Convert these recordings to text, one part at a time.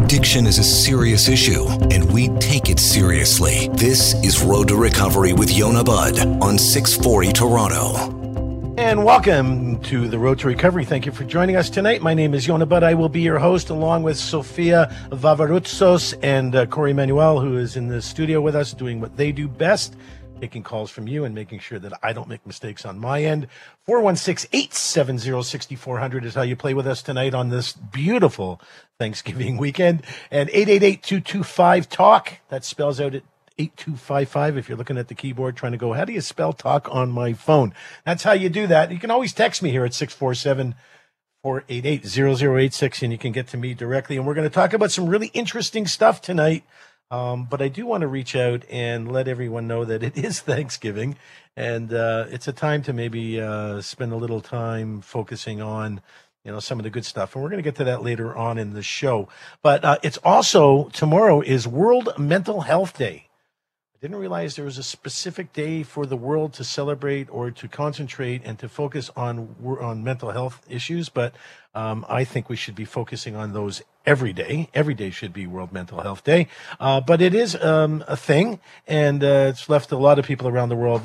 Addiction is a serious issue, and we take it seriously. This is Road to Recovery with Yonah Budd on 640 Toronto. And welcome to the Road to Recovery. Thank you for joining us tonight. My name is Yonah Budd. I will be your host along with Sofia Vavarutsos and uh, Corey Manuel, who is in the studio with us doing what they do best taking calls from you and making sure that I don't make mistakes on my end. 416 870 6400 is how you play with us tonight on this beautiful Thanksgiving weekend. And 888 225 TALK. That spells out at 8255 if you're looking at the keyboard trying to go, how do you spell talk on my phone? That's how you do that. You can always text me here at 647 488 0086 and you can get to me directly. And we're going to talk about some really interesting stuff tonight. Um, but I do want to reach out and let everyone know that it is Thanksgiving, and uh, it's a time to maybe uh, spend a little time focusing on, you know, some of the good stuff. And we're going to get to that later on in the show. But uh, it's also tomorrow is World Mental Health Day. I didn't realize there was a specific day for the world to celebrate or to concentrate and to focus on on mental health issues. But um, I think we should be focusing on those every day. Every day should be World Mental Health Day. Uh, but it is um, a thing, and uh, it's left a lot of people around the world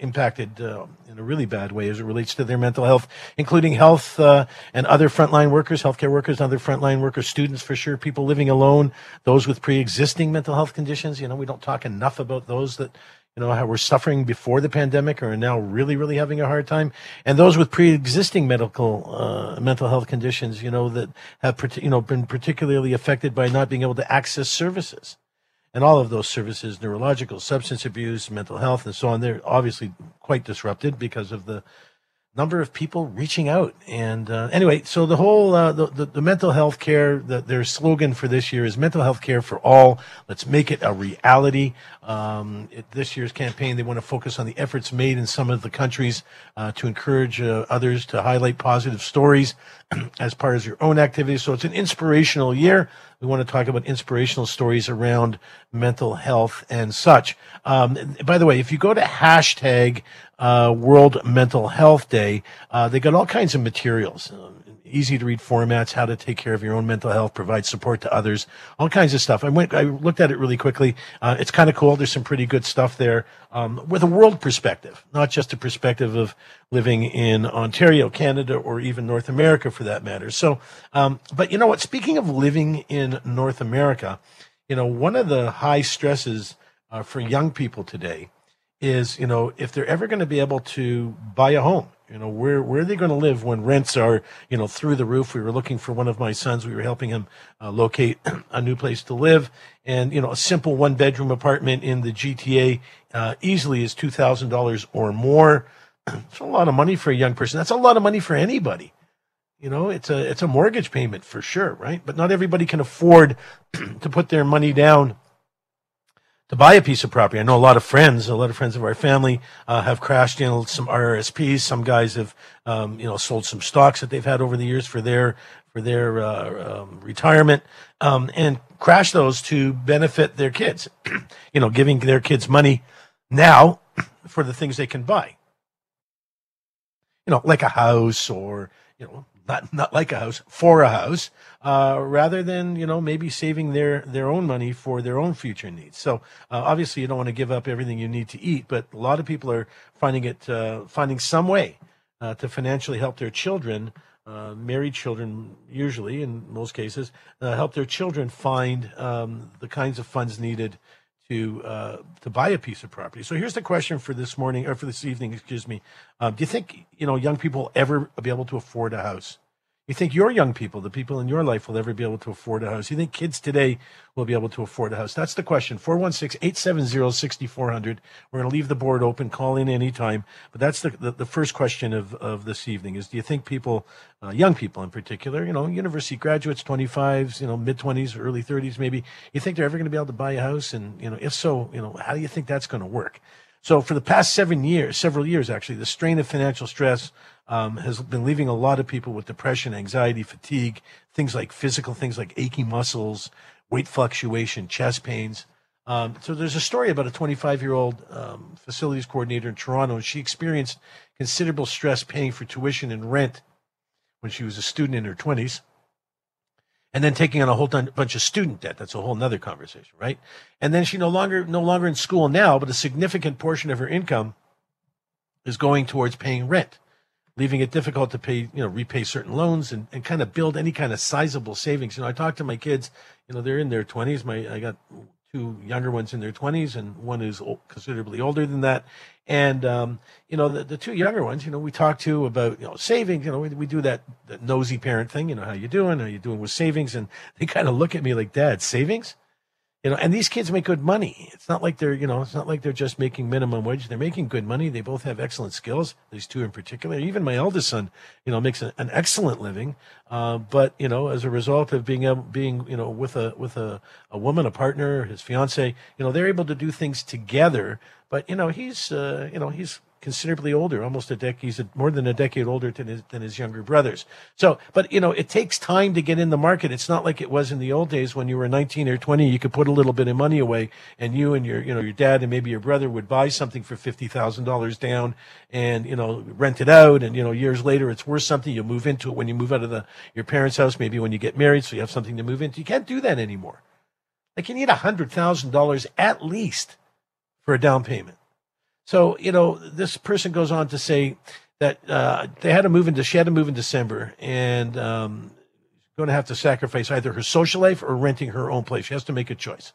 impacted uh, in a really bad way as it relates to their mental health, including health uh, and other frontline workers, healthcare workers, other frontline workers, students for sure, people living alone, those with pre-existing mental health conditions. You know, we don't talk enough about those that you know, how we're suffering before the pandemic or are now really, really having a hard time. And those with pre-existing medical, uh, mental health conditions, you know, that have, you know, been particularly affected by not being able to access services. And all of those services, neurological, substance abuse, mental health, and so on, they're obviously quite disrupted because of the number of people reaching out. And uh, anyway, so the whole uh, the, the, the mental health care, the, their slogan for this year is mental health care for all. Let's make it a reality. Um, it, this year's campaign, they want to focus on the efforts made in some of the countries uh, to encourage uh, others to highlight positive stories as part of your own activities. So it's an inspirational year. We want to talk about inspirational stories around mental health and such. Um, by the way, if you go to hashtag uh, World Mental Health Day, uh, they got all kinds of materials. Uh, easy to read formats, how to take care of your own mental health, provide support to others, all kinds of stuff. I went, I looked at it really quickly. Uh, it's kind of cool. There's some pretty good stuff there um, with a world perspective, not just a perspective of living in Ontario, Canada, or even North America for that matter. So, um, but you know what? Speaking of living in North America, you know, one of the high stresses uh, for young people today is, you know, if they're ever going to be able to buy a home, you know, where where are they going to live when rents are, you know, through the roof? We were looking for one of my sons. We were helping him uh, locate a new place to live, and you know, a simple one bedroom apartment in the GTA uh, easily is two thousand dollars or more. It's a lot of money for a young person. That's a lot of money for anybody. You know, it's a it's a mortgage payment for sure, right? But not everybody can afford to put their money down to buy a piece of property. I know a lot of friends, a lot of friends of our family uh, have crashed in some RRSPs. Some guys have, um, you know, sold some stocks that they've had over the years for their for their uh, um, retirement, um, and crash those to benefit their kids. you know, giving their kids money now for the things they can buy. You know, like a house or you know not not like a house for a house, uh, rather than you know maybe saving their their own money for their own future needs. So uh, obviously you don't want to give up everything you need to eat, but a lot of people are finding it uh, finding some way uh, to financially help their children. Uh, married children, usually in most cases, uh, help their children find um, the kinds of funds needed to uh, to buy a piece of property. So here's the question for this morning or for this evening, excuse me. Um, do you think you know young people ever be able to afford a house? You think your young people, the people in your life, will ever be able to afford a house? You think kids today will be able to afford a house? That's the question. 416 870 6400. We're going to leave the board open. Call in anytime. But that's the, the, the, first question of, of this evening is do you think people, uh, young people in particular, you know, university graduates, 25s, you know, mid 20s, early 30s maybe, you think they're ever going to be able to buy a house? And, you know, if so, you know, how do you think that's going to work? So for the past seven years, several years actually, the strain of financial stress um, has been leaving a lot of people with depression, anxiety, fatigue, things like physical things like achy muscles, weight fluctuation, chest pains. Um, so there's a story about a 25 year old um, facilities coordinator in Toronto, and she experienced considerable stress paying for tuition and rent when she was a student in her 20s. And then taking on a whole ton, bunch of student debt. That's a whole nother conversation, right? And then she no longer no longer in school now, but a significant portion of her income is going towards paying rent, leaving it difficult to pay, you know, repay certain loans and, and kind of build any kind of sizable savings. You know, I talk to my kids, you know, they're in their twenties. My I got two younger ones in their 20s and one is considerably older than that. And um, you know the, the two younger ones you know we talk to about you know savings you know we, we do that, that nosy parent thing you know how you doing? How you doing with savings? And they kind of look at me like dad savings you know and these kids make good money. It's not like they're you know it's not like they're just making minimum wage. They're making good money. They both have excellent skills these two in particular. Even my eldest son you know makes a, an excellent living. Uh, but you know as a result of being being you know with a with a, a woman a partner his fiance you know they're able to do things together. But you know he's uh, you know he's considerably older, almost a decade. He's more than a decade older than his, than his younger brothers. So, but you know, it takes time to get in the market. It's not like it was in the old days when you were 19 or 20. You could put a little bit of money away, and you and your you know your dad and maybe your brother would buy something for fifty thousand dollars down, and you know rent it out, and you know years later it's worth something. You move into it when you move out of the your parents' house, maybe when you get married, so you have something to move into. You can't do that anymore. Like you need a hundred thousand dollars at least for a down payment. So, you know, this person goes on to say that uh, they had to move into, she had to move in December and um, going to have to sacrifice either her social life or renting her own place. She has to make a choice.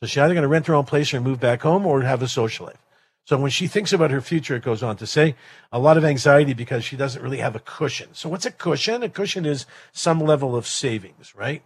So she's either going to rent her own place or move back home or have a social life. So when she thinks about her future, it goes on to say a lot of anxiety because she doesn't really have a cushion. So what's a cushion? A cushion is some level of savings, right?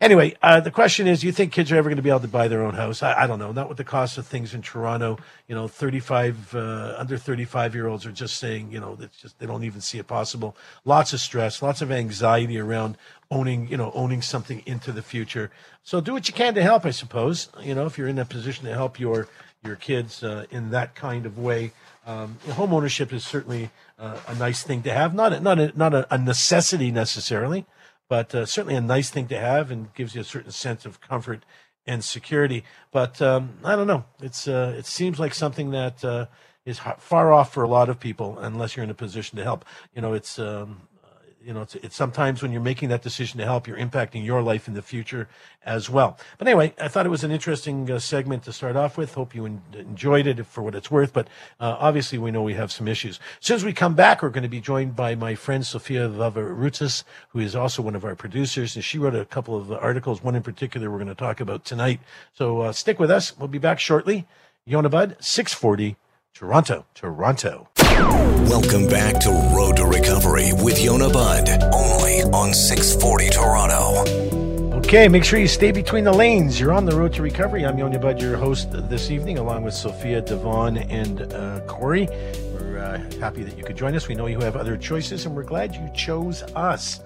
Anyway, uh, the question is, you think kids are ever going to be able to buy their own house? I, I don't know. Not with the cost of things in Toronto. You know, 35, uh, under 35 year olds are just saying, you know, it's just, they don't even see it possible. Lots of stress, lots of anxiety around owning, you know, owning something into the future. So do what you can to help, I suppose. You know, if you're in a position to help your, your kids uh, in that kind of way. Um, home ownership is certainly uh, a nice thing to have, not a, not a, not a necessity necessarily but uh, certainly a nice thing to have and gives you a certain sense of comfort and security. But um, I don't know. It's uh, it seems like something that uh, is far off for a lot of people unless you're in a position to help. You know, it's um, you know, it's, it's sometimes when you're making that decision to help, you're impacting your life in the future as well. But anyway, I thought it was an interesting uh, segment to start off with. Hope you en- enjoyed it for what it's worth. But uh, obviously, we know we have some issues. As soon as we come back, we're going to be joined by my friend Sophia Vavaroutsas, who is also one of our producers, and she wrote a couple of articles. One in particular, we're going to talk about tonight. So uh, stick with us. We'll be back shortly. Yonah Budd, 640, Toronto, Toronto. Welcome back to Road to Recovery with Yonah Budd, only on 640 Toronto. Okay, make sure you stay between the lanes. You're on the road to recovery. I'm Yonah Budd, your host this evening, along with Sophia, Devon, and uh, Corey. We're uh, happy that you could join us. We know you have other choices, and we're glad you chose us.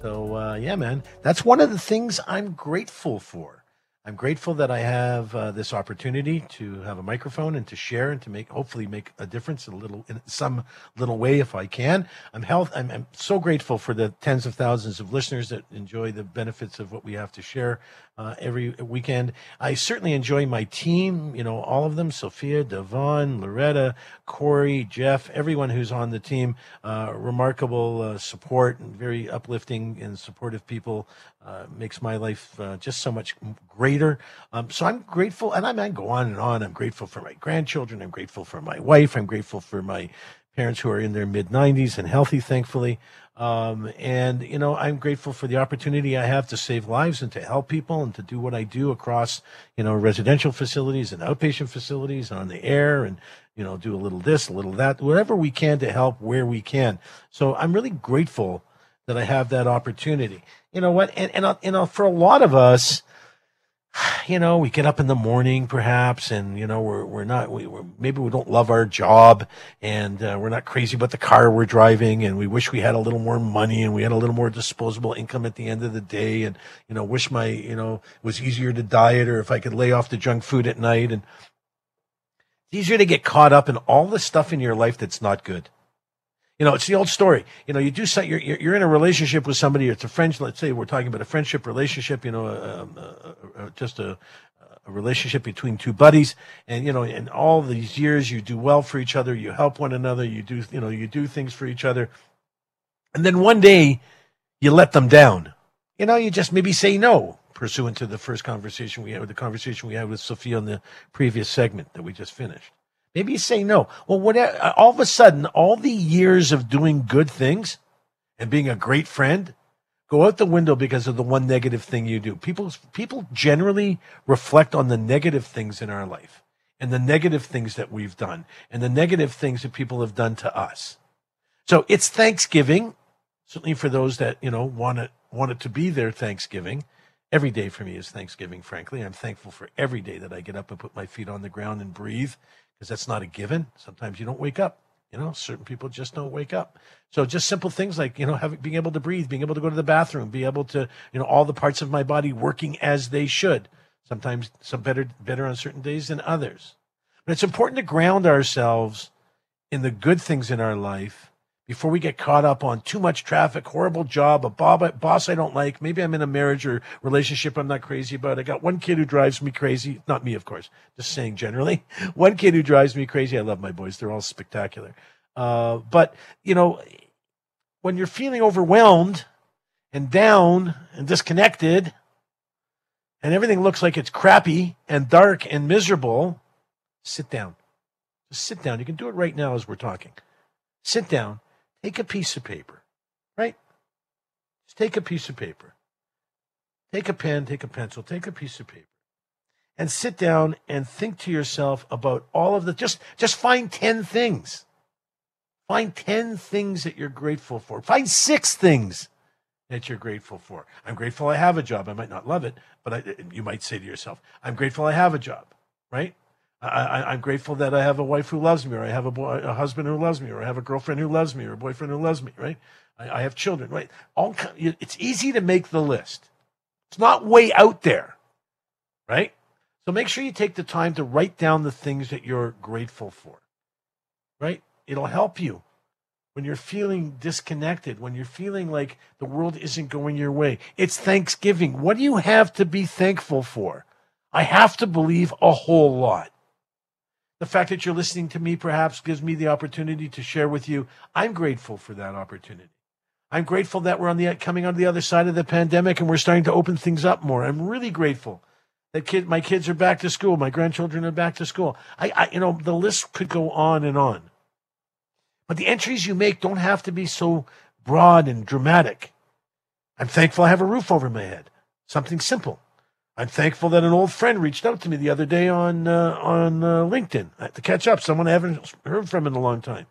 So, uh, yeah, man, that's one of the things I'm grateful for. I'm grateful that I have uh, this opportunity to have a microphone and to share and to make hopefully make a difference a little in some little way if I can. I'm health. I'm, I'm so grateful for the tens of thousands of listeners that enjoy the benefits of what we have to share uh, every weekend. I certainly enjoy my team, you know, all of them Sophia, Devon, Loretta, Corey, Jeff, everyone who's on the team. Uh, remarkable uh, support and very uplifting and supportive people. Uh, makes my life uh, just so much greater. Um, so I'm grateful, and I might go on and on. I'm grateful for my grandchildren. I'm grateful for my wife. I'm grateful for my parents who are in their mid 90s and healthy, thankfully. Um, and, you know, I'm grateful for the opportunity I have to save lives and to help people and to do what I do across, you know, residential facilities and outpatient facilities on the air and, you know, do a little this, a little that, whatever we can to help where we can. So I'm really grateful that I have that opportunity. You know what? And, and, you know, for a lot of us, you know, we get up in the morning perhaps, and you know, we're we're not we we're, maybe we don't love our job, and uh, we're not crazy about the car we're driving, and we wish we had a little more money and we had a little more disposable income at the end of the day, and you know, wish my you know was easier to diet or if I could lay off the junk food at night, and it's easier to get caught up in all the stuff in your life that's not good. You know, it's the old story. You know, you do set, you're, you're in a relationship with somebody. It's a friend. Let's say we're talking about a friendship relationship. You know, uh, uh, uh, just a, a relationship between two buddies, and you know, in all these years, you do well for each other. You help one another. You do, you know, you do things for each other, and then one day, you let them down. you know, you just maybe say no, pursuant to the first conversation we had, the conversation we had with Sophia in the previous segment that we just finished. Maybe you say no. Well, whatever, uh, all of a sudden, all the years of doing good things and being a great friend go out the window because of the one negative thing you do. People, people generally reflect on the negative things in our life and the negative things that we've done and the negative things that people have done to us. So it's Thanksgiving, certainly for those that, you know, want it, want it to be their Thanksgiving. Every day for me is Thanksgiving, frankly. I'm thankful for every day that I get up and put my feet on the ground and breathe because that's not a given. Sometimes you don't wake up. You know, certain people just don't wake up. So just simple things like, you know, having being able to breathe, being able to go to the bathroom, be able to, you know, all the parts of my body working as they should. Sometimes some better better on certain days than others. But it's important to ground ourselves in the good things in our life before we get caught up on too much traffic, horrible job, a boss I don't like. Maybe I'm in a marriage or relationship I'm not crazy about. I got one kid who drives me crazy. Not me, of course. Just saying generally. One kid who drives me crazy. I love my boys. They're all spectacular. Uh, but, you know, when you're feeling overwhelmed and down and disconnected and everything looks like it's crappy and dark and miserable, sit down. Just sit down. You can do it right now as we're talking. Sit down Take a piece of paper, right? Just take a piece of paper. Take a pen, take a pencil, take a piece of paper. And sit down and think to yourself about all of the just just find 10 things. Find 10 things that you're grateful for. Find 6 things that you're grateful for. I'm grateful I have a job. I might not love it, but I, you might say to yourself, I'm grateful I have a job, right? I, am grateful that I have a wife who loves me, or I have a, boy, a husband who loves me, or I have a girlfriend who loves me, or a boyfriend who loves me. Right? I, I have children. Right? All it's easy to make the list. It's not way out there, right? So make sure you take the time to write down the things that you're grateful for. Right? It'll help you when you're feeling disconnected, when you're feeling like the world isn't going your way. It's Thanksgiving. What do you have to be thankful for? I have to believe a whole lot. The fact that you're listening to me perhaps gives me the opportunity to share with you. I'm grateful for that opportunity. I'm grateful that we're on the coming on the other side of the pandemic and we're starting to open things up more. I'm really grateful that kid, my kids are back to school, my grandchildren are back to school. I, I, you know, the list could go on and on. But the entries you make don't have to be so broad and dramatic. I'm thankful I have a roof over my head. Something simple. I'm thankful that an old friend reached out to me the other day on uh, on uh, LinkedIn to catch up. Someone I haven't heard from in a long time.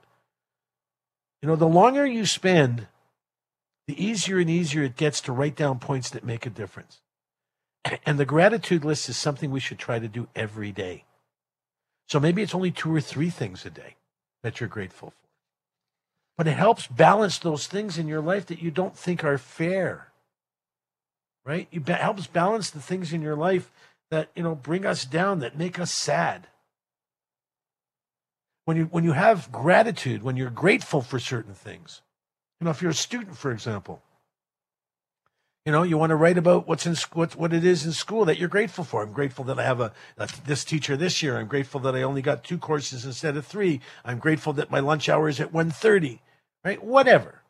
You know, the longer you spend, the easier and easier it gets to write down points that make a difference. And the gratitude list is something we should try to do every day. So maybe it's only two or three things a day that you're grateful for. But it helps balance those things in your life that you don't think are fair right? It helps balance the things in your life that you know bring us down, that make us sad. When you when you have gratitude, when you're grateful for certain things, you know, if you're a student, for example, you know, you want to write about what's in what what it is in school that you're grateful for. I'm grateful that I have a, a this teacher this year. I'm grateful that I only got two courses instead of three. I'm grateful that my lunch hour is at 1.30, right? Whatever.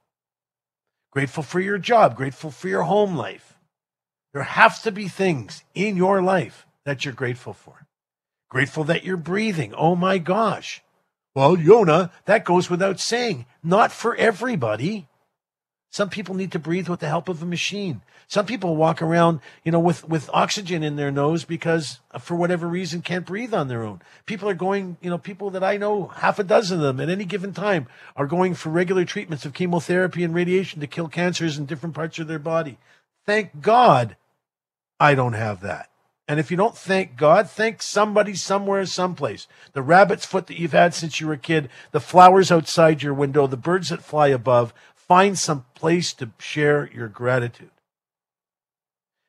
Grateful for your job. Grateful for your home life there have to be things in your life that you're grateful for. Grateful that you're breathing. Oh my gosh. Well, Yonah, that goes without saying. Not for everybody. Some people need to breathe with the help of a machine. Some people walk around, you know, with, with oxygen in their nose because uh, for whatever reason can't breathe on their own. People are going, you know, people that I know, half a dozen of them at any given time are going for regular treatments of chemotherapy and radiation to kill cancers in different parts of their body. Thank God I don't have that. And if you don't thank God, thank somebody somewhere, someplace. The rabbit's foot that you've had since you were a kid, the flowers outside your window, the birds that fly above. Find some place to share your gratitude.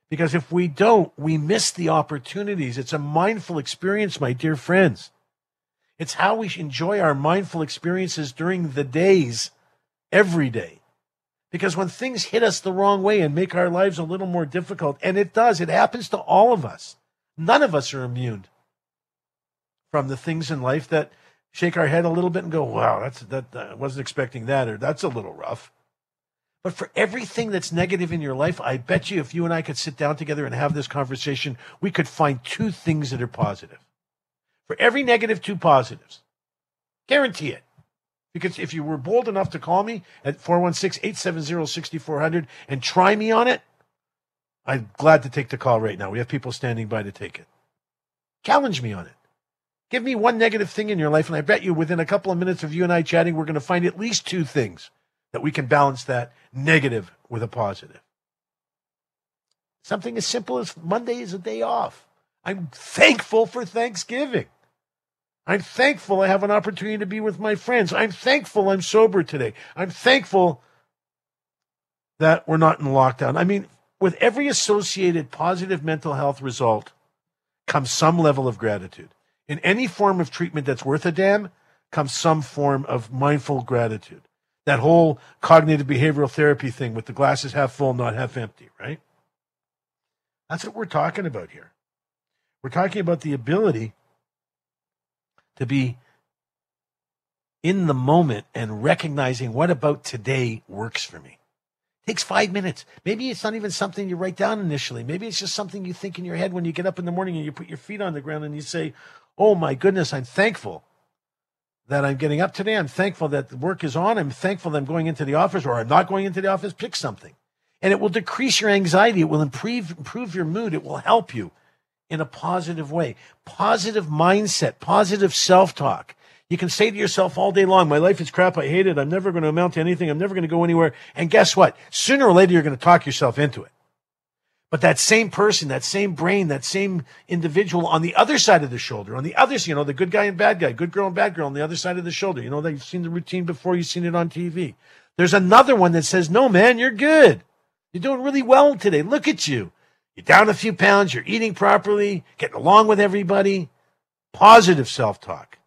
Because if we don't, we miss the opportunities. It's a mindful experience, my dear friends. It's how we enjoy our mindful experiences during the days, every day. Because when things hit us the wrong way and make our lives a little more difficult, and it does, it happens to all of us. None of us are immune from the things in life that shake our head a little bit and go, wow, that's, that, I wasn't expecting that, or that's a little rough. But for everything that's negative in your life, I bet you if you and I could sit down together and have this conversation, we could find two things that are positive. For every negative, two positives. Guarantee it. Because if you were bold enough to call me at 416 870 6400 and try me on it, I'm glad to take the call right now. We have people standing by to take it. Challenge me on it. Give me one negative thing in your life, and I bet you within a couple of minutes of you and I chatting, we're going to find at least two things that we can balance that negative with a positive. Something as simple as Monday is a day off. I'm thankful for Thanksgiving. I'm thankful I have an opportunity to be with my friends. I'm thankful I'm sober today. I'm thankful that we're not in lockdown. I mean, with every associated positive mental health result comes some level of gratitude. In any form of treatment that's worth a damn comes some form of mindful gratitude. That whole cognitive behavioral therapy thing with the glasses half full, not half empty, right? That's what we're talking about here. We're talking about the ability to be in the moment and recognizing what about today works for me. It takes five minutes. Maybe it's not even something you write down initially. Maybe it's just something you think in your head when you get up in the morning and you put your feet on the ground and you say, Oh my goodness, I'm thankful that I'm getting up today. I'm thankful that the work is on. I'm thankful that I'm going into the office or I'm not going into the office. Pick something. And it will decrease your anxiety. It will improve, improve your mood. It will help you in a positive way. Positive mindset, positive self talk. You can say to yourself all day long, my life is crap. I hate it. I'm never going to amount to anything. I'm never going to go anywhere. And guess what? Sooner or later, you're going to talk yourself into it. But that same person, that same brain, that same individual on the other side of the shoulder, on the other, you know, the good guy and bad guy, good girl and bad girl on the other side of the shoulder. You know, they've seen the routine before, you've seen it on TV. There's another one that says, no, man, you're good. You're doing really well today. Look at you. You're down a few pounds, you're eating properly, getting along with everybody. Positive self talk.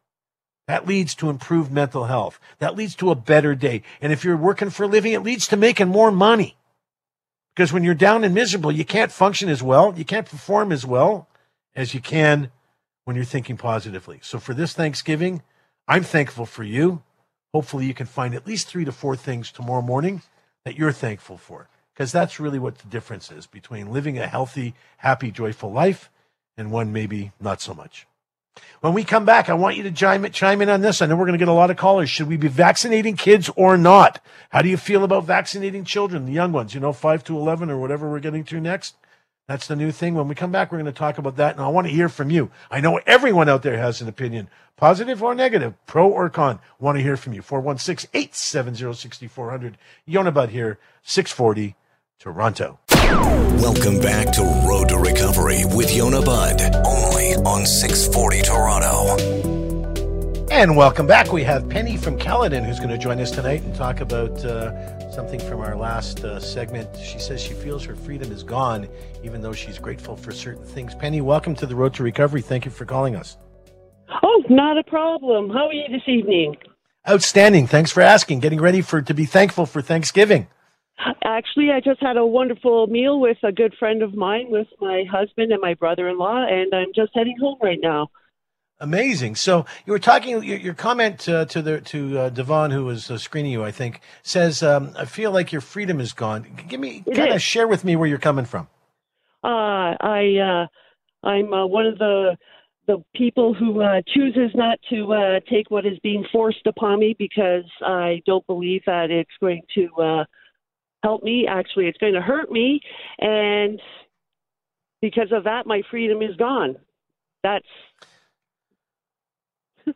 That leads to improved mental health. That leads to a better day. And if you're working for a living, it leads to making more money. Because when you're down and miserable, you can't function as well, you can't perform as well as you can when you're thinking positively. So for this Thanksgiving, I'm thankful for you. Hopefully, you can find at least three to four things tomorrow morning that you're thankful for because that's really what the difference is between living a healthy, happy, joyful life and one maybe not so much. When we come back, I want you to chime, in on this. I know we're going to get a lot of callers. Should we be vaccinating kids or not? How do you feel about vaccinating children, the young ones, you know, 5 to 11 or whatever we're getting to next? That's the new thing. When we come back, we're going to talk about that. And I want to hear from you. I know everyone out there has an opinion, positive or negative, pro or con. Want to hear from you. 416 870 6400. Yonah Budd here, 640 Toronto. Welcome back to Road to Recovery with Yonah Budd, only on 640 Toronto. And welcome back. We have Penny from Caledon who's going to join us tonight and talk about uh, something from our last uh, segment. She says she feels her freedom is gone, even though she's grateful for certain things. Penny, welcome to the Road to Recovery. Thank you for calling us. Oh, not a problem. How are you this evening? Outstanding. Thanks for asking. Getting ready for to be thankful for Thanksgiving. Actually, I just had a wonderful meal with a good friend of mine, with my husband and my brother-in-law, and I'm just heading home right now. Amazing. So you were talking. Your, your comment uh, to the to uh, Devon, who was uh, screening you, I think, says, um, "I feel like your freedom is gone." Give me, kind of share with me where you're coming from. Uh, I uh, I'm uh, one of the the people who uh, chooses not to uh, take what is being forced upon me because I don't believe that it's going to uh, help me. Actually, it's going to hurt me, and because of that, my freedom is gone. That's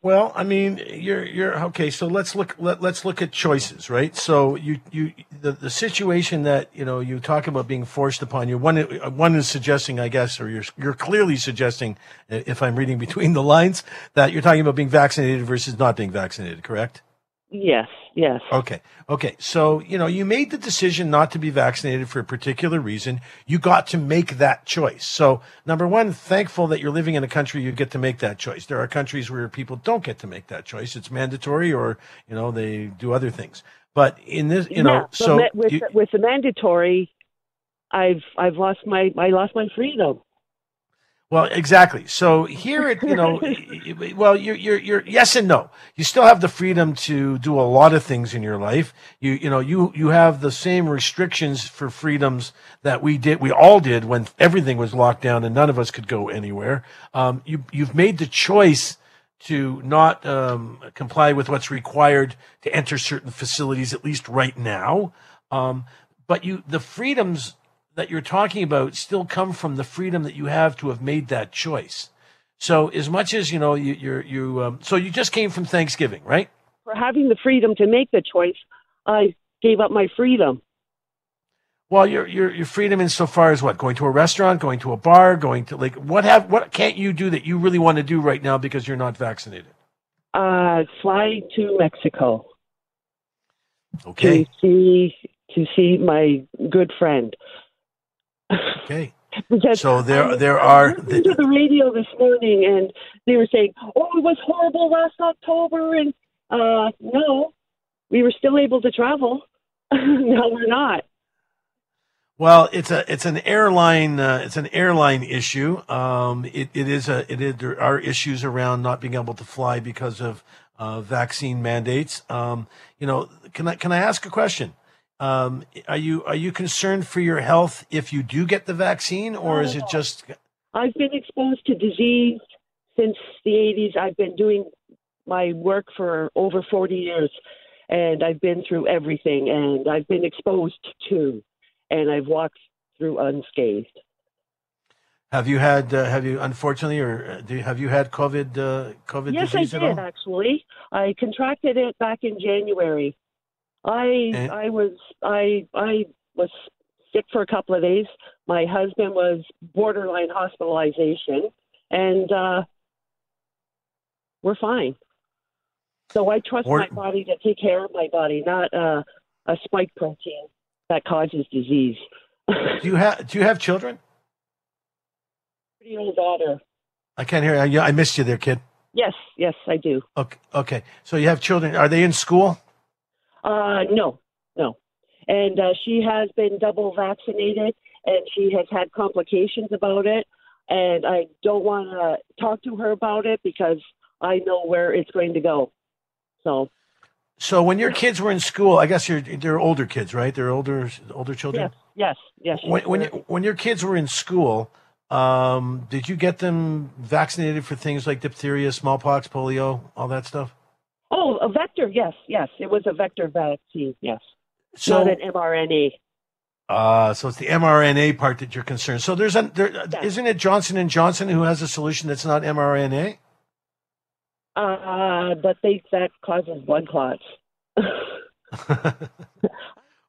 well, I mean, you're you're okay. So let's look let, let's look at choices, right? So you you the, the situation that you know you talk about being forced upon you. One one is suggesting, I guess, or you're you're clearly suggesting, if I'm reading between the lines, that you're talking about being vaccinated versus not being vaccinated. Correct? Yes, yes. Okay, okay. So, you know, you made the decision not to be vaccinated for a particular reason. You got to make that choice. So, number one, thankful that you're living in a country you get to make that choice. There are countries where people don't get to make that choice. It's mandatory or, you know, they do other things. But in this, you know, yeah, so. With, you, with the mandatory, I've, I've lost my, I lost my freedom. Well, exactly. So here, it, you know, well, you're, you're, you're, yes and no. You still have the freedom to do a lot of things in your life. You, you know, you, you have the same restrictions for freedoms that we did, we all did when everything was locked down and none of us could go anywhere. Um, you, you've made the choice to not um, comply with what's required to enter certain facilities, at least right now. Um, but you, the freedoms that you're talking about still come from the freedom that you have to have made that choice. So as much as you know, you, you're you um, so you just came from Thanksgiving, right? For having the freedom to make the choice, I gave up my freedom. Well, your your your freedom insofar as what? Going to a restaurant, going to a bar, going to like what have what can't you do that you really want to do right now because you're not vaccinated? Uh, fly to Mexico. Okay. To see to see my good friend. Okay. because So there I, there I are listened to the radio this morning, and they were saying, "Oh, it was horrible last October," and uh, no, we were still able to travel. no, we're not. Well, it's a it's an airline uh, it's an airline issue. Um, it, it is a it is, there are issues around not being able to fly because of uh, vaccine mandates. Um, you know, can I can I ask a question? Um, are you are you concerned for your health if you do get the vaccine, or is it just I've been exposed to disease since the 80s. I've been doing my work for over 40 years, and I've been through everything, and I've been exposed to, and I've walked through unscathed. have you had uh, have you unfortunately or uh, do you, have you had COVID uh, COVID yes, I did all? actually. I contracted it back in January. I And- I was I I was sick for a couple of days. My husband was borderline hospitalization, and uh, we're fine. So I trust Or- my body to take care of my body, not uh, a spike protein that causes disease. Do you have do you have children? Pretty old daughter. I can't hear. you. I missed you there, kid. Yes, yes, I do. Okay, okay. So you have children. Are they in school? Uh, no, no. And uh, she has been double vaccinated, and she has had complications about it. And I don't want to talk to her about it because I know where it's going to go. So So when your kids were in school, I guess you're they're older kids, right? They're older older children. yes, yes, yes. When when, you, when your kids were in school, um, did you get them vaccinated for things like diphtheria, smallpox, polio, all that stuff? oh, vector. Yes, yes. It was a vector vaccine. Yes, So, not an mRNA. uh, so it's the mRNA part that you're concerned. So there's a, there, Yeah. isn't it Johnson and Johnson who has a solution that's not mRNA? Uh, but they that causes blood clots.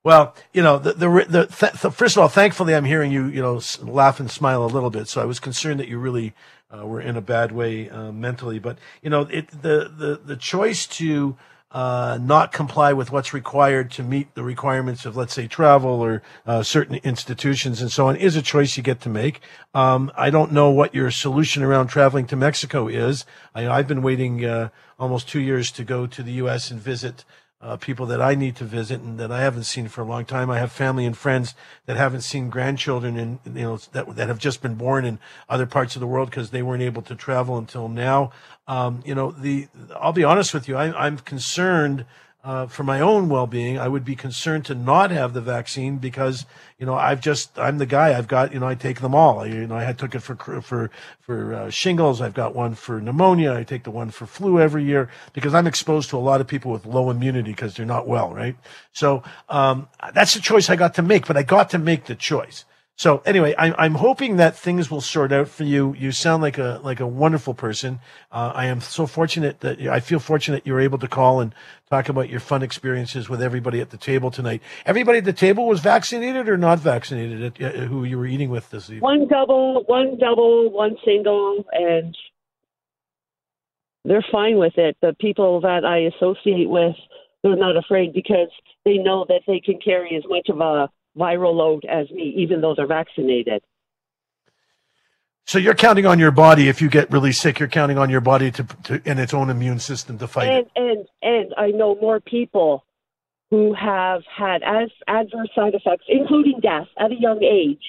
Well, you know, the, the, the, th- th- first of all, thankfully, I'm hearing you, you know, s- laugh and smile a little bit. So I was concerned that you really uh, were in a bad way uh, mentally. But you know, it, the the the choice to uh, not comply with what's required to meet the requirements of, let's say, travel or uh, certain institutions and so on, is a choice you get to make. Um, I don't know what your solution around traveling to Mexico is. I, I've been waiting uh, almost two years to go to the U.S. and visit uh, people that I need to visit and that I haven't seen for a long time. I have family and friends that haven't seen grandchildren and you know that that have just been born in other parts of the world because they weren't able to travel until now. Um, you know, the I'll be honest with you, I, I'm concerned. Uh, for my own well-being, I would be concerned to not have the vaccine because you know I've just I'm the guy. I've got you know I take them all. You know I had took it for for for uh, shingles. I've got one for pneumonia. I take the one for flu every year because I'm exposed to a lot of people with low immunity because they're not well, right? So um, that's the choice I got to make, but I got to make the choice. So anyway, I'm, I'm hoping that things will sort out for you. You sound like a like a wonderful person. Uh, I am so fortunate that I feel fortunate you're able to call and talk about your fun experiences with everybody at the table tonight. Everybody at the table was vaccinated or not vaccinated? At, uh, who you were eating with this evening? One double, one double, one single, and they're fine with it. The people that I associate with, they're not afraid because they know that they can carry as much of a viral load as me, even though they're vaccinated. So you're counting on your body if you get really sick. You're counting on your body to, to and its own immune system to fight it. And and and I know more people who have had as adverse side effects, including death, at a young age.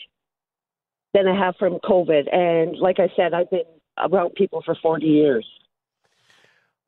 than I have from COVID. And like I said, I've been around people for 40 years.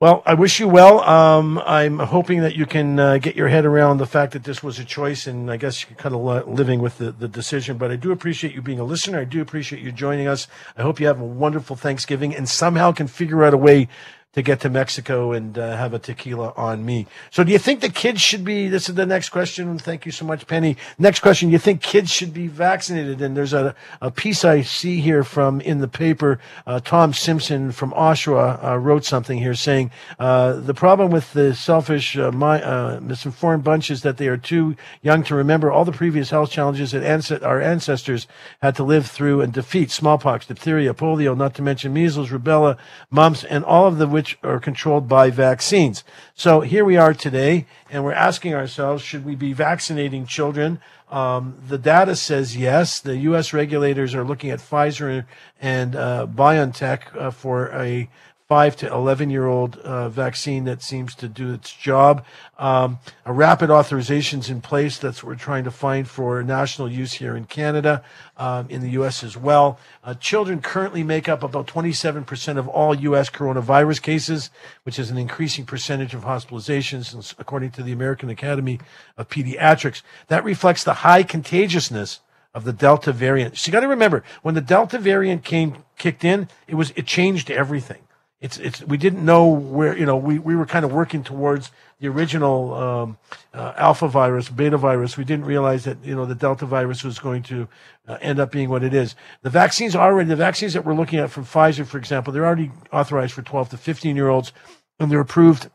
Well, I wish you well. Um, I'm hoping that you can uh, get your head around the fact that this was a choice, and I guess you're kind of living with the, the decision. But I do appreciate you being a listener. I do appreciate you joining us. I hope you have a wonderful Thanksgiving and somehow can figure out a way to get to Mexico and uh, have a tequila on me. So, do you think the kids should be? This is the next question. Thank you so much, Penny. Next question: you think kids should be vaccinated? And there's a, a piece I see here from in the paper. Uh, Tom Simpson from Oshawa uh, wrote something here saying uh, the problem with the selfish, uh, my, uh, misinformed bunch is that they are too young to remember all the previous health challenges that ans- our ancestors had to live through and defeat: smallpox, diphtheria, polio, not to mention measles, rubella, mumps, and all of the which which are controlled by vaccines. So here we are today, and we're asking ourselves, should we be vaccinating children? Um, the data says yes. The U.S. regulators are looking at Pfizer and uh, BioNTech uh, for a five to 11 year old uh, vaccine that seems to do its job. Um, a rapid authorizations in place. That's what we're trying to find for national use here in Canada, um, in the U.S. as well. Uh, children currently make up about 27% of all U.S. coronavirus cases, which is an increasing percentage of hospitalizations, according to the American Academy of Pediatrics. That reflects the high contagiousness of the Delta variant. So you got to remember when the Delta variant came kicked in, it was it changed everything it's it's we didn't know where you know we, we were kind of working towards the original um, uh, alpha virus beta virus. We didn't realize that you know the delta virus was going to uh, end up being what it is. The vaccines already the vaccines that we're looking at from Pfizer for example they're already authorized for 12 to 15 year olds and they're approved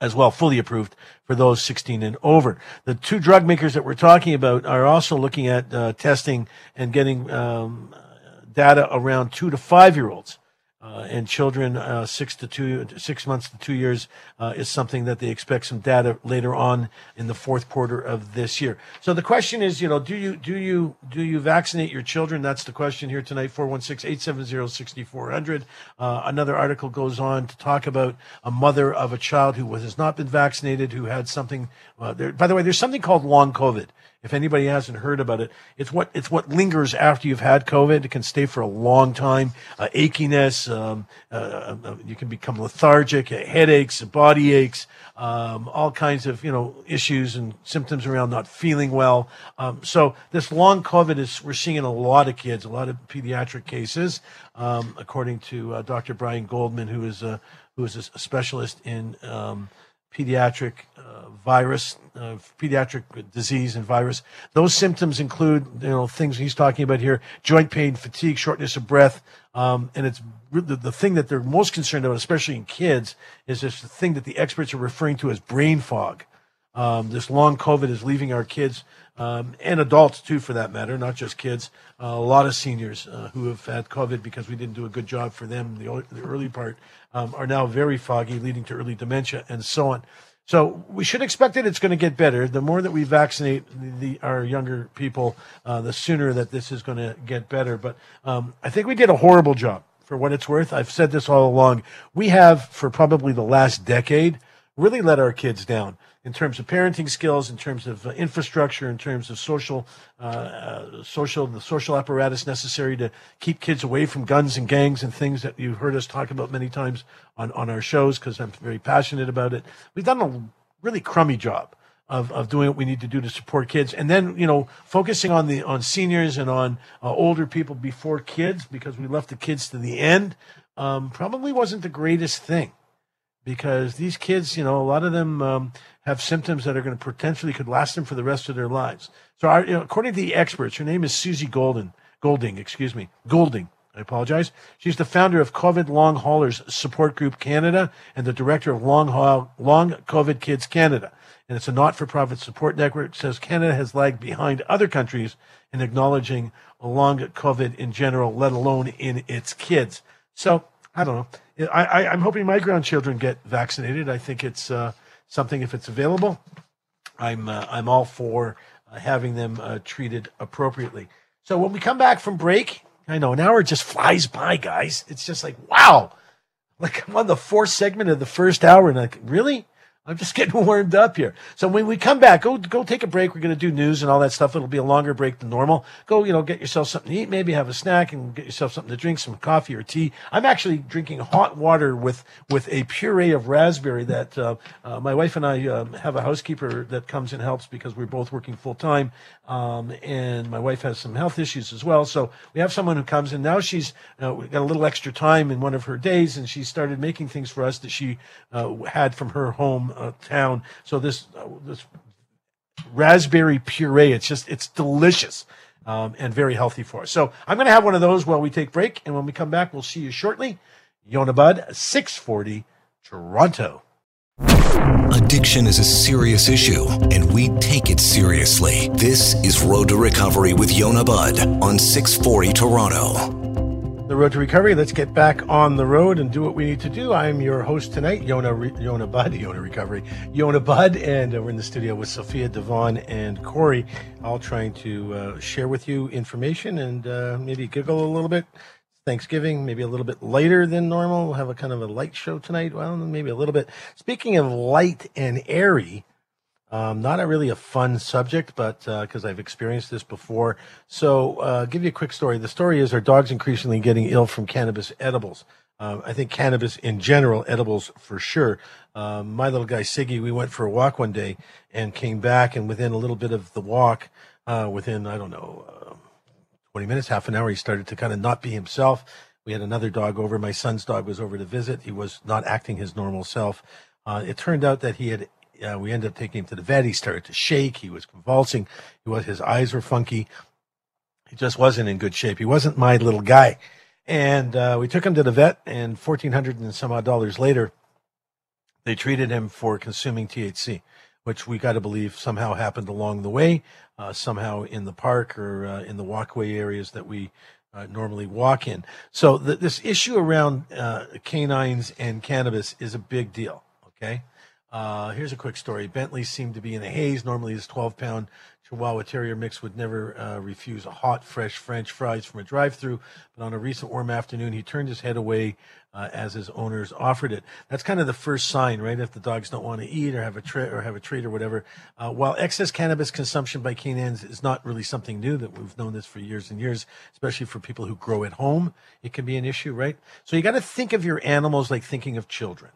as well, fully approved for those 16 and over. The two drug makers that we're talking about are also looking at uh, testing and getting um, data around two to five year olds uh, and children uh, six to two, six months to two years uh, is something that they expect some data later on in the fourth quarter of this year. So the question is, you know, do you do you do you vaccinate your children? That's the question here tonight. 416-870-6400. Uh, another article goes on to talk about a mother of a child who was, has not been vaccinated, who had something. Uh, there, by the way, there's something called long COVID. If anybody hasn't heard about it, it's what it's what lingers after you've had COVID. It can stay for a long time. Uh, achiness, um, uh, uh, you can become lethargic, uh, headaches, body aches, um, all kinds of you know issues and symptoms around not feeling well. Um, so this long COVID is we're seeing in a lot of kids, a lot of pediatric cases, um, according to uh, Dr. Brian Goldman, who is a who is a specialist in pediatric uh, virus, uh, pediatric disease and virus. Those symptoms include, you know, things he's talking about here: joint pain, fatigue, shortness of breath, um, and it's the, the thing that they're most concerned about, especially in kids, is this thing that the experts are referring to as brain fog. Um, this long COVID is leaving our kids um, and adults too, for that matter, not just kids. Uh, a lot of seniors uh, who have had COVID because we didn't do a good job for them the, the early part um, are now very foggy, leading to early dementia and so on. So we should expect that it's going to get better. The more that we vaccinate the, our younger people, uh, the sooner that this is going to get better. But um, I think we did a horrible job for what it's worth. I've said this all along. We have, for probably the last decade, really let our kids down in terms of parenting skills, in terms of uh, infrastructure, in terms of social, uh, uh, social, the social apparatus necessary to keep kids away from guns and gangs and things that you've heard us talk about many times on, on our shows because I'm very passionate about it. We've done a really crummy job of, of doing what we need to do to support kids and then you know focusing on the on seniors and on uh, older people before kids because we left the kids to the end um, probably wasn't the greatest thing because these kids, you know, a lot of them um, have symptoms that are going to potentially could last them for the rest of their lives. So, our, you know, according to the experts, her name is Susie Golden, Goulding, excuse me, Goulding. I apologize. She's the founder of COVID Long Haulers Support Group Canada and the director of Long Haul Long COVID Kids Canada. And it's a not-for-profit support network. It says Canada has lagged behind other countries in acknowledging long COVID in general, let alone in its kids. So I don't know. I, am hoping my grandchildren get vaccinated. I think it's uh, something if it's available. I'm uh, I'm all for uh, having them uh, treated appropriately. So when we come back from break, I know an hour just flies by, guys. It's just like wow, like I'm on the fourth segment of the first hour, and like really, I'm just getting warmed up here. So when we come back, go go take a break. We're going to do news and all that stuff. It'll be a longer break than normal. Go, you know, get yourself something to eat, maybe have a snack, and get yourself something to drink, some coffee or tea. I'm actually drinking hot water with with a puree of raspberry that uh, uh, my wife and I um, have a housekeeper that comes and helps because we're both working full time, um, and my wife has some health issues as well. So we have someone who comes, and now she's uh, got a little extra time in one of her days, and she started making things for us that she uh, had from her home uh, town. So this uh, this raspberry puree, it's just it's delicious. Um, and very healthy for us. So I'm going to have one of those while we take break, and when we come back, we'll see you shortly. Yonah Budd, 640, Toronto. Addiction is a serious issue, and we take it seriously. This is Road to Recovery with Yonah Budd on 640 Toronto. The Road to Recovery. Let's get back on the road and do what we need to do. I'm your host tonight, Yonah Re- Yonah Budd, Yonah Recovery, Yonah Budd, and uh, we're in the studio with Sophia Devon and Corey, all trying to uh, share with you information and uh, maybe giggle a little bit. Thanksgiving, maybe a little bit later than normal. We'll have a kind of a light show tonight. Well, maybe a little bit. Speaking of light and airy, um, not a really a fun subject, but because uh, I've experienced this before. So, uh, give you a quick story. The story is our dog's increasingly getting ill from cannabis edibles. Um, I think cannabis in general, edibles for sure. Um, my little guy Siggy, we went for a walk one day and came back, and within a little bit of the walk, uh, within I don't know, uh, twenty minutes, half an hour, he started to kind of not be himself. We had another dog over. My son's dog was over to visit. He was not acting his normal self. Uh, it turned out that he had uh, we ended up taking him to the vet. He started to shake. He was convulsing. He was his eyes were funky. He just wasn't in good shape. He wasn't my little guy. And uh, we took him to the vet, and fourteen hundred and some odd dollars later, they treated him for consuming THC, which we got to believe somehow happened along the way, uh, somehow in the park or uh, in the walkway areas that we uh, normally walk in. So the, this issue around uh, canines and cannabis is a big deal. Okay. Uh, here's a quick story. Bentley seemed to be in a haze. Normally, his 12 pound Chihuahua Terrier mix would never uh, refuse a hot, fresh French fries from a drive through. But on a recent warm afternoon, he turned his head away uh, as his owners offered it. That's kind of the first sign, right? If the dogs don't want to eat or have a treat or have a treat or whatever. Uh, while excess cannabis consumption by canines is not really something new, that we've known this for years and years, especially for people who grow at home, it can be an issue, right? So you got to think of your animals like thinking of children.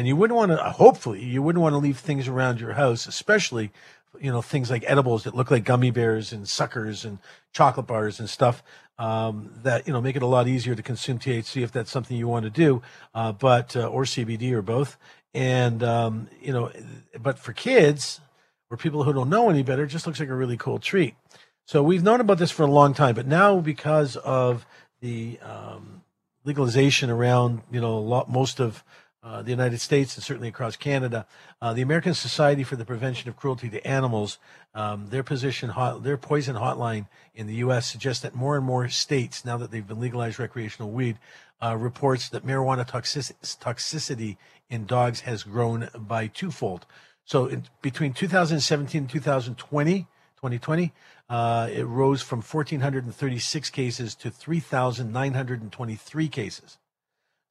And you wouldn't want to, hopefully, you wouldn't want to leave things around your house, especially, you know, things like edibles that look like gummy bears and suckers and chocolate bars and stuff um, that, you know, make it a lot easier to consume THC if that's something you want to do, uh, but, uh, or CBD or both. And, um, you know, but for kids or people who don't know any better, it just looks like a really cool treat. So we've known about this for a long time, but now because of the um, legalization around, you know, lot, most of uh, the United States and certainly across Canada, uh, the American Society for the Prevention of Cruelty to Animals, um, their position, hot, their poison hotline in the U.S. suggests that more and more states, now that they've been legalized recreational weed, uh, reports that marijuana toxic- toxicity in dogs has grown by twofold. So in, between 2017 and 2020, 2020, uh, it rose from 1,436 cases to 3,923 cases.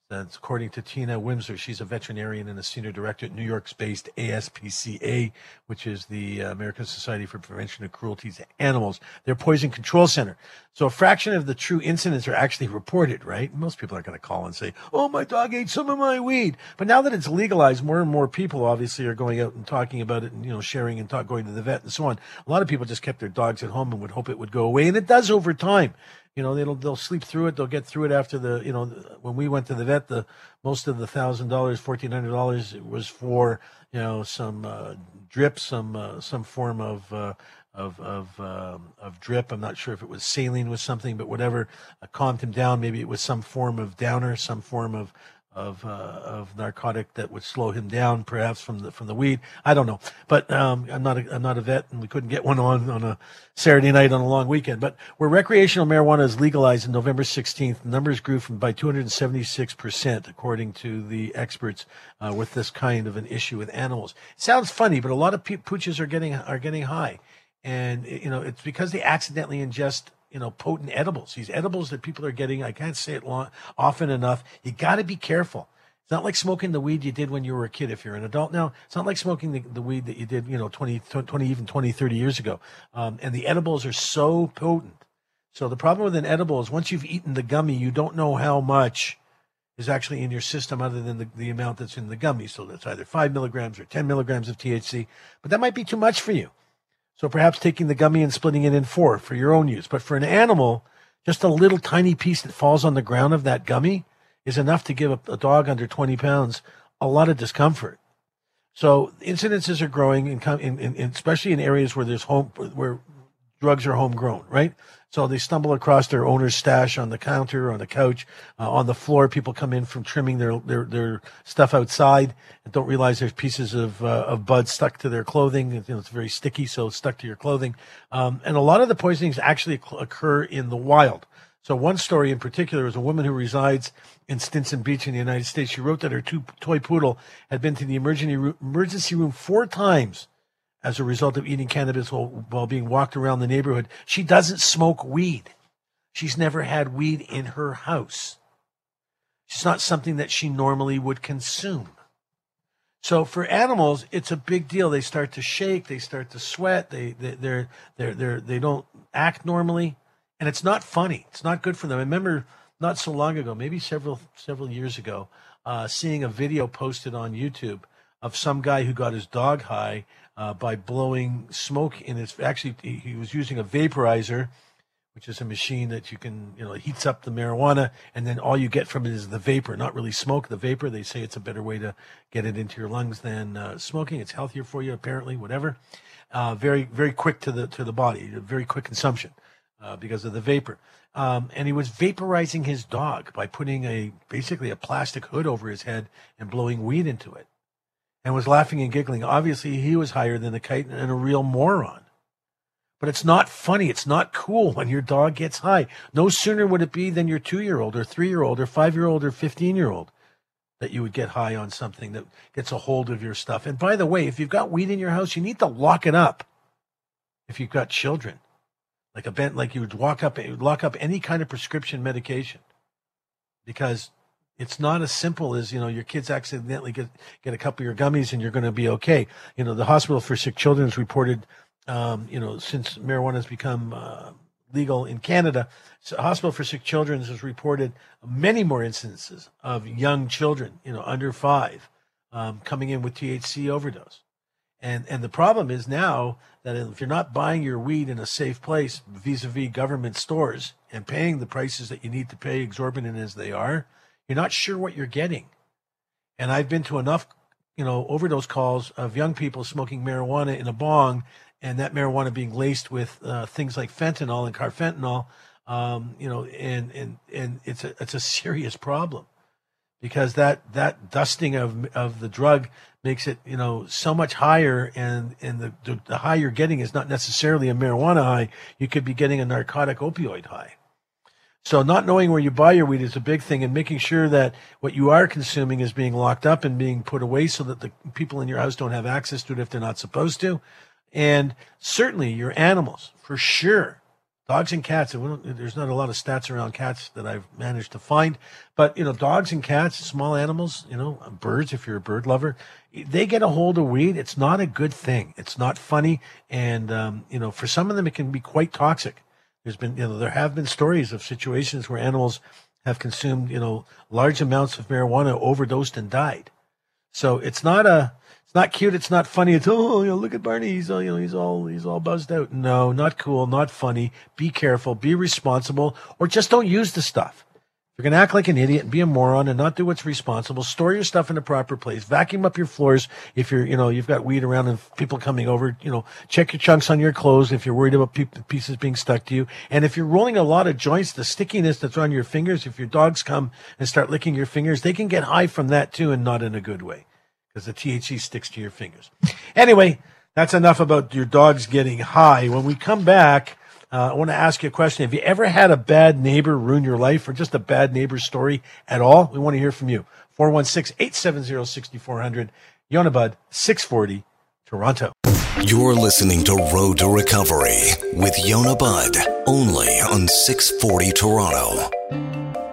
That's according to Tina Wismer. She's a veterinarian and a senior director at New York's based ASPCA, which is the uh, American Society for Prevention of Cruelty to Animals. Their poison control center. So a fraction of the true incidents are actually reported, right? Most people aren't going to call and say, Oh, my dog ate some of my weed. But now that it's legalized, more and more people obviously are going out and talking about it and, you know, sharing and talk, going to the vet and so on. A lot of people just kept their dogs at home and would hope it would go away. And it does over time you know they'll they'll sleep through it. They'll get through it after the you know when we went to the vet the most of the thousand dollars fourteen hundred dollars was for you know some uh, drip some uh, some form of uh, of of um, of drip. I'm not sure if it was saline with something but whatever uh, calmed him down. Maybe it was some form of downer some form of of uh, of narcotic that would slow him down, perhaps from the from the weed. I don't know, but um, I'm not a, I'm not a vet, and we couldn't get one on on a Saturday night on a long weekend. But where recreational marijuana is legalized in November 16th, numbers grew from by 276 percent, according to the experts, uh, with this kind of an issue with animals. It sounds funny, but a lot of pe- pooches are getting are getting high, and you know it's because they accidentally ingest you know, potent edibles. These edibles that people are getting, I can't say it long, often enough. You got to be careful. It's not like smoking the weed you did when you were a kid. If you're an adult now, it's not like smoking the, the weed that you did, you know, 20, 20 even 20, 30 years ago. Um, and the edibles are so potent. So the problem with an edible is once you've eaten the gummy, you don't know how much is actually in your system other than the, the amount that's in the gummy. So that's either five milligrams or 10 milligrams of THC, but that might be too much for you. So perhaps taking the gummy and splitting it in four for your own use. But for an animal, just a little tiny piece that falls on the ground of that gummy is enough to give a, a dog under 20 pounds a lot of discomfort. So incidences are growing, in, in, in, especially in areas where there's home where drugs are homegrown, right? So they stumble across their owner's stash on the counter, on the couch, uh, on the floor. People come in from trimming their, their, their stuff outside and don't realize there's pieces of, uh, of bud stuck to their clothing. You know, it's very sticky, so it's stuck to your clothing. Um, and a lot of the poisonings actually occur in the wild. So one story in particular is a woman who resides in Stinson Beach in the United States. She wrote that her two, toy poodle had been to the emergency room, emergency room four times as a result of eating cannabis while, while being walked around the neighborhood. She doesn't smoke weed. She's never had weed in her house. It's not something that she normally would consume. So for animals, it's a big deal. They start to shake, they start to sweat, they they they're they're they're they don't act normally, and it's not funny. It's not good for them. I remember not so long ago, maybe several several years ago, uh, seeing a video posted on YouTube of some guy who got his dog high uh, by blowing smoke in his. Actually, he was using a vaporizer, which is a machine that you can, you know, heats up the marijuana, and then all you get from it is the vapor, not really smoke. The vapor. They say it's a better way to get it into your lungs than uh, smoking. It's healthier for you, apparently. Whatever. Uh, very, very quick to the to the body. Very quick consumption uh, because of the vapor. Um, and he was vaporizing his dog by putting a basically a plastic hood over his head and blowing weed into it and was laughing and giggling. Obviously, he was higher than the kite and a real moron. But it's not funny. It's not cool when your dog gets high. No sooner would it be than your two year old or three year old or five year old or 15 year old that you would get high on something that gets a hold of your stuff. And by the way, if you've got weed in your house, you need to lock it up if you've got children. Like a bent, like you would walk up, lock up any kind of prescription medication because it's not as simple as you know your kids accidentally get get a couple of your gummies and you're going to be okay. You know the hospital for sick children has reported, um, you know, since marijuana has become uh, legal in Canada, so hospital for sick children has reported many more instances of young children, you know, under five, um, coming in with THC overdose. And and the problem is now that if you're not buying your weed in a safe place vis-a-vis government stores and paying the prices that you need to pay exorbitant as they are, you're not sure what you're getting. And I've been to enough, you know, overdose calls of young people smoking marijuana in a bong and that marijuana being laced with uh, things like fentanyl and carfentanil, um, you know, and, and, and it's a, it's a serious problem because that, that dusting of, of the drug makes it, you know, so much higher. And, and the, the, the high you're getting is not necessarily a marijuana high. You could be getting a narcotic opioid high. So not knowing where you buy your weed is a big thing and making sure that what you are consuming is being locked up and being put away so that the people in your house don't have access to it if they're not supposed to. And certainly your animals, for sure. Dogs and cats, there's not a lot of stats around cats that I've managed to find, but you know, dogs and cats, small animals, you know, birds, if you're a bird lover, they get a hold of weed. It's not a good thing. It's not funny. And, um, you know, for some of them, it can be quite toxic. There's been, you know, there have been stories of situations where animals have consumed, you know, large amounts of marijuana, overdosed, and died. So it's not a, it's not cute. It's not funny. It's oh, you know, look at Barney. He's all, you know, he's all, he's all buzzed out. No, not cool, not funny. Be careful. Be responsible, or just don't use the stuff you're going to act like an idiot and be a moron and not do what's responsible, store your stuff in a proper place, vacuum up your floors if you're, you know, you've got weed around and people coming over, you know, check your chunks on your clothes if you're worried about pieces being stuck to you. And if you're rolling a lot of joints, the stickiness that's on your fingers, if your dogs come and start licking your fingers, they can get high from that too and not in a good way because the THC sticks to your fingers. Anyway, that's enough about your dogs getting high. When we come back, uh, I want to ask you a question. Have you ever had a bad neighbor ruin your life or just a bad neighbor story at all? We want to hear from you. 416 870 6400. Yonah Budd, 640, Toronto. You're listening to Road to Recovery with Yonah Budd, only on 640 Toronto.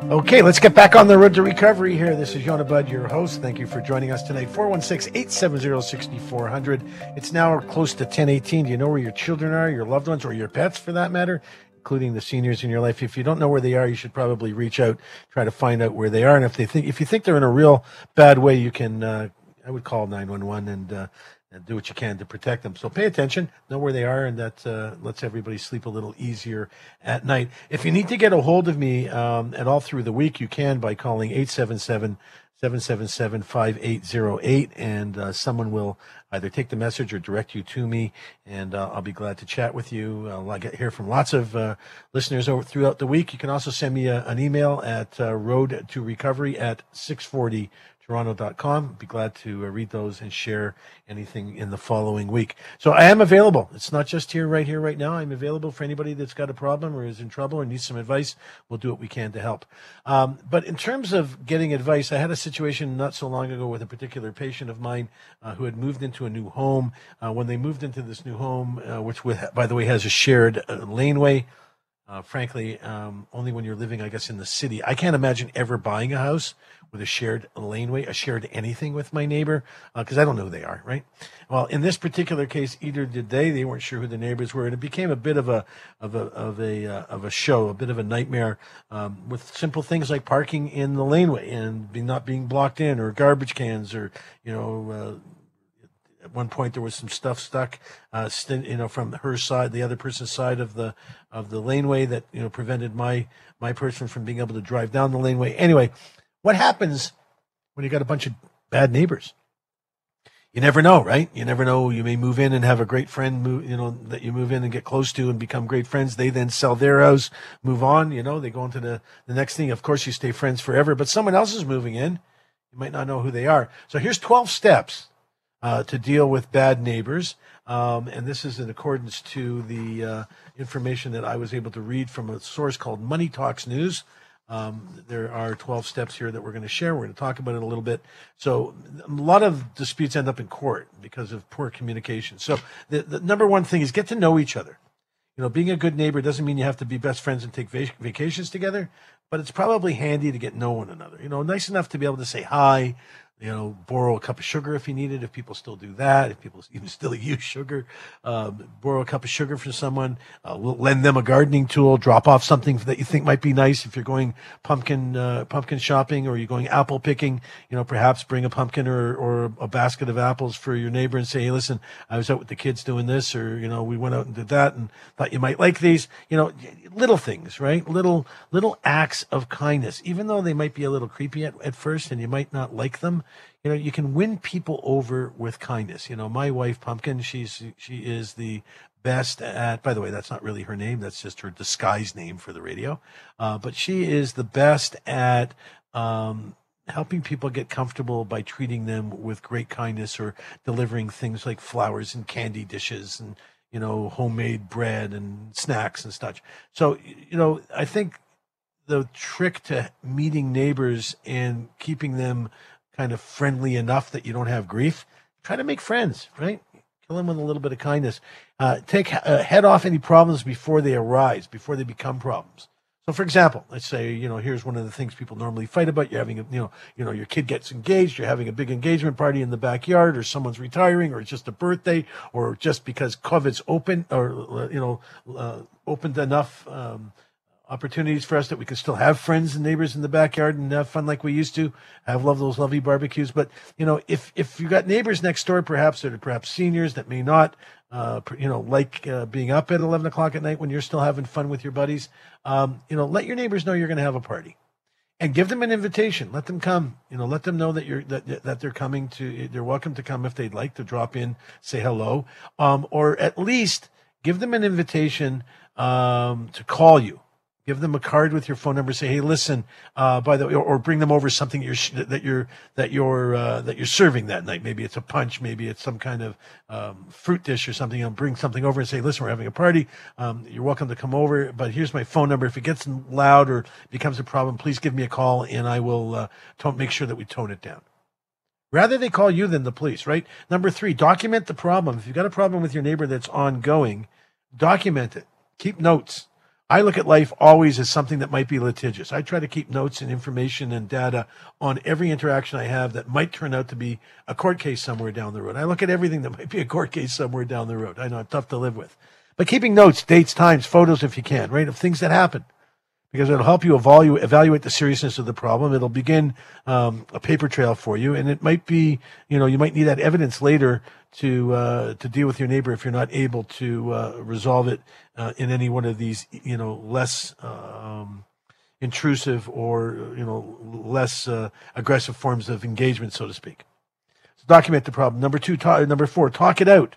Okay, let's get back on the road to recovery here. This is Yonah Budd, your host. Thank you for joining us tonight. 416-870-6400. It's now close to 1018. Do you know where your children are, your loved ones, or your pets for that matter? including the seniors in your life. If you don't know where they are, you should probably reach out, try to find out where they are. And if they think, if you think they're in a real bad way, you can, uh, I would call 911 and, uh, and do what you can to protect them. So pay attention, know where they are, and that uh, lets everybody sleep a little easier at night. If you need to get a hold of me um, at all through the week, you can by calling 877 777 5808, and uh, someone will either take the message or direct you to me, and uh, I'll be glad to chat with you. I'll get hear from lots of uh, listeners over throughout the week. You can also send me a, an email at uh, road to recovery at 640 toronto.com. Be glad to uh, read those and share anything in the following week. So I am available. It's not just here, right here, right now. I'm available for anybody that's got a problem or is in trouble or needs some advice. We'll do what we can to help. Um, but in terms of getting advice, I had a situation not so long ago with a particular patient of mine uh, who had moved into a new home. Uh, when they moved into this new home, uh, which with, by the way has a shared uh, laneway, uh, frankly, um, only when you're living, I guess, in the city. I can't imagine ever buying a house with a shared laneway, a shared anything with my neighbor, because uh, I don't know who they are, right? Well, in this particular case, either did they. They weren't sure who the neighbors were, and it became a bit of a of a of a uh, of a show, a bit of a nightmare, um, with simple things like parking in the laneway and be, not being blocked in, or garbage cans, or you know uh, at one point there was some stuff stuck, uh, you know, from her side, the other person's side of the of the laneway that you know prevented my my person from being able to drive down the laneway. Anyway, what happens when you got a bunch of bad neighbors? You never know, right? You never know. You may move in and have a great friend, move, you know, that you move in and get close to and become great friends. They then sell their house, move on, you know, they go into the, the next thing. Of course, you stay friends forever, but someone else is moving in. You might not know who they are. So here's 12 steps uh, to deal with bad neighbors. Um, and this is in accordance to the uh, information that I was able to read from a source called Money Talks News. Um, there are 12 steps here that we're going to share. We're going to talk about it a little bit. So, a lot of disputes end up in court because of poor communication. So, the, the number one thing is get to know each other. You know, being a good neighbor doesn't mean you have to be best friends and take vac- vacations together, but it's probably handy to get to know one another. You know, nice enough to be able to say hi, you know, borrow a cup of sugar if you need it, if people still do that, if people even still use sugar, um, borrow a cup of sugar from someone, uh, we'll lend them a gardening tool, drop off something that you think might be nice if you're going pumpkin, uh, pumpkin shopping or you're going apple picking, you know, perhaps bring a pumpkin or, or a basket of apples for your neighbor and say, Hey, listen, I was out with the kids doing this, or, you know, we went out and did that and thought you might like these, you know, little things, right? Little, little acts of kindness, even though they might be a little creepy at, at first and you might not like them you know you can win people over with kindness. You know my wife pumpkin she's she is the best at by the way that's not really her name that's just her disguise name for the radio. Uh, but she is the best at um, helping people get comfortable by treating them with great kindness or delivering things like flowers and candy dishes and you know homemade bread and snacks and such. So you know i think the trick to meeting neighbors and keeping them kind of friendly enough that you don't have grief, try to make friends, right? Kill them with a little bit of kindness. Uh, take uh, head off any problems before they arise, before they become problems. So, for example, let's say you know here's one of the things people normally fight about. You're having a you know you know your kid gets engaged. You're having a big engagement party in the backyard, or someone's retiring, or it's just a birthday, or just because COVID's open, or you know uh, opened enough. Um, opportunities for us that we can still have friends and neighbors in the backyard and have fun like we used to love those lovely barbecues. But you know if if you got neighbors next door perhaps are perhaps seniors that may not uh, you know like uh, being up at 11 o'clock at night when you're still having fun with your buddies um, you know let your neighbors know you're going to have a party and give them an invitation. Let them come you know let them know that you're that, that they're coming to they're welcome to come if they'd like to drop in say hello um, or at least give them an invitation um, to call you Give them a card with your phone number. Say, hey, listen. Uh, by the way, or, or, bring them over something you're that you're that you're uh, that you're serving that night. Maybe it's a punch. Maybe it's some kind of um, fruit dish or something. Know, bring something over and say, listen, we're having a party. Um, you're welcome to come over. But here's my phone number. If it gets loud or becomes a problem, please give me a call, and I will uh, make sure that we tone it down. Rather, they call you than the police. Right. Number three, document the problem. If you've got a problem with your neighbor that's ongoing, document it. Keep notes I look at life always as something that might be litigious. I try to keep notes and information and data on every interaction I have that might turn out to be a court case somewhere down the road. I look at everything that might be a court case somewhere down the road. I know it's tough to live with. But keeping notes, dates, times, photos if you can, right, of things that happen because it'll help you evaluate, evaluate the seriousness of the problem. It'll begin um, a paper trail for you, and it might be, you know, you might need that evidence later to uh, to deal with your neighbor if you're not able to uh, resolve it uh, in any one of these, you know, less um, intrusive or you know less uh, aggressive forms of engagement, so to speak. So document the problem. Number two, talk, number four, talk it out.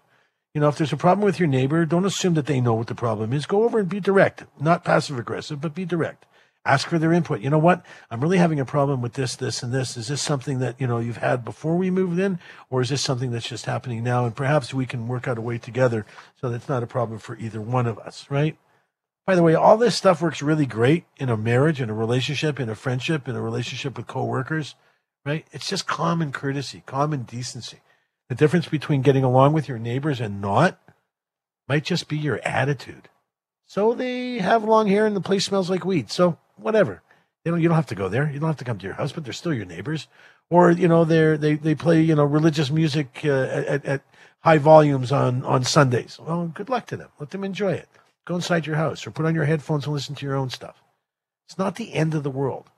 You know, if there's a problem with your neighbor, don't assume that they know what the problem is. Go over and be direct, not passive aggressive, but be direct. Ask for their input. You know what? I'm really having a problem with this, this, and this. Is this something that, you know, you've had before we moved in, or is this something that's just happening now? And perhaps we can work out a way together so that's not a problem for either one of us, right? By the way, all this stuff works really great in a marriage, in a relationship, in a friendship, in a relationship with coworkers, right? It's just common courtesy, common decency. The difference between getting along with your neighbors and not might just be your attitude. So they have long hair and the place smells like weed. So whatever. You know, you don't have to go there. You don't have to come to your house, but they're still your neighbors. Or you know, they they they play you know religious music uh, at, at high volumes on on Sundays. Well, good luck to them. Let them enjoy it. Go inside your house or put on your headphones and listen to your own stuff. It's not the end of the world.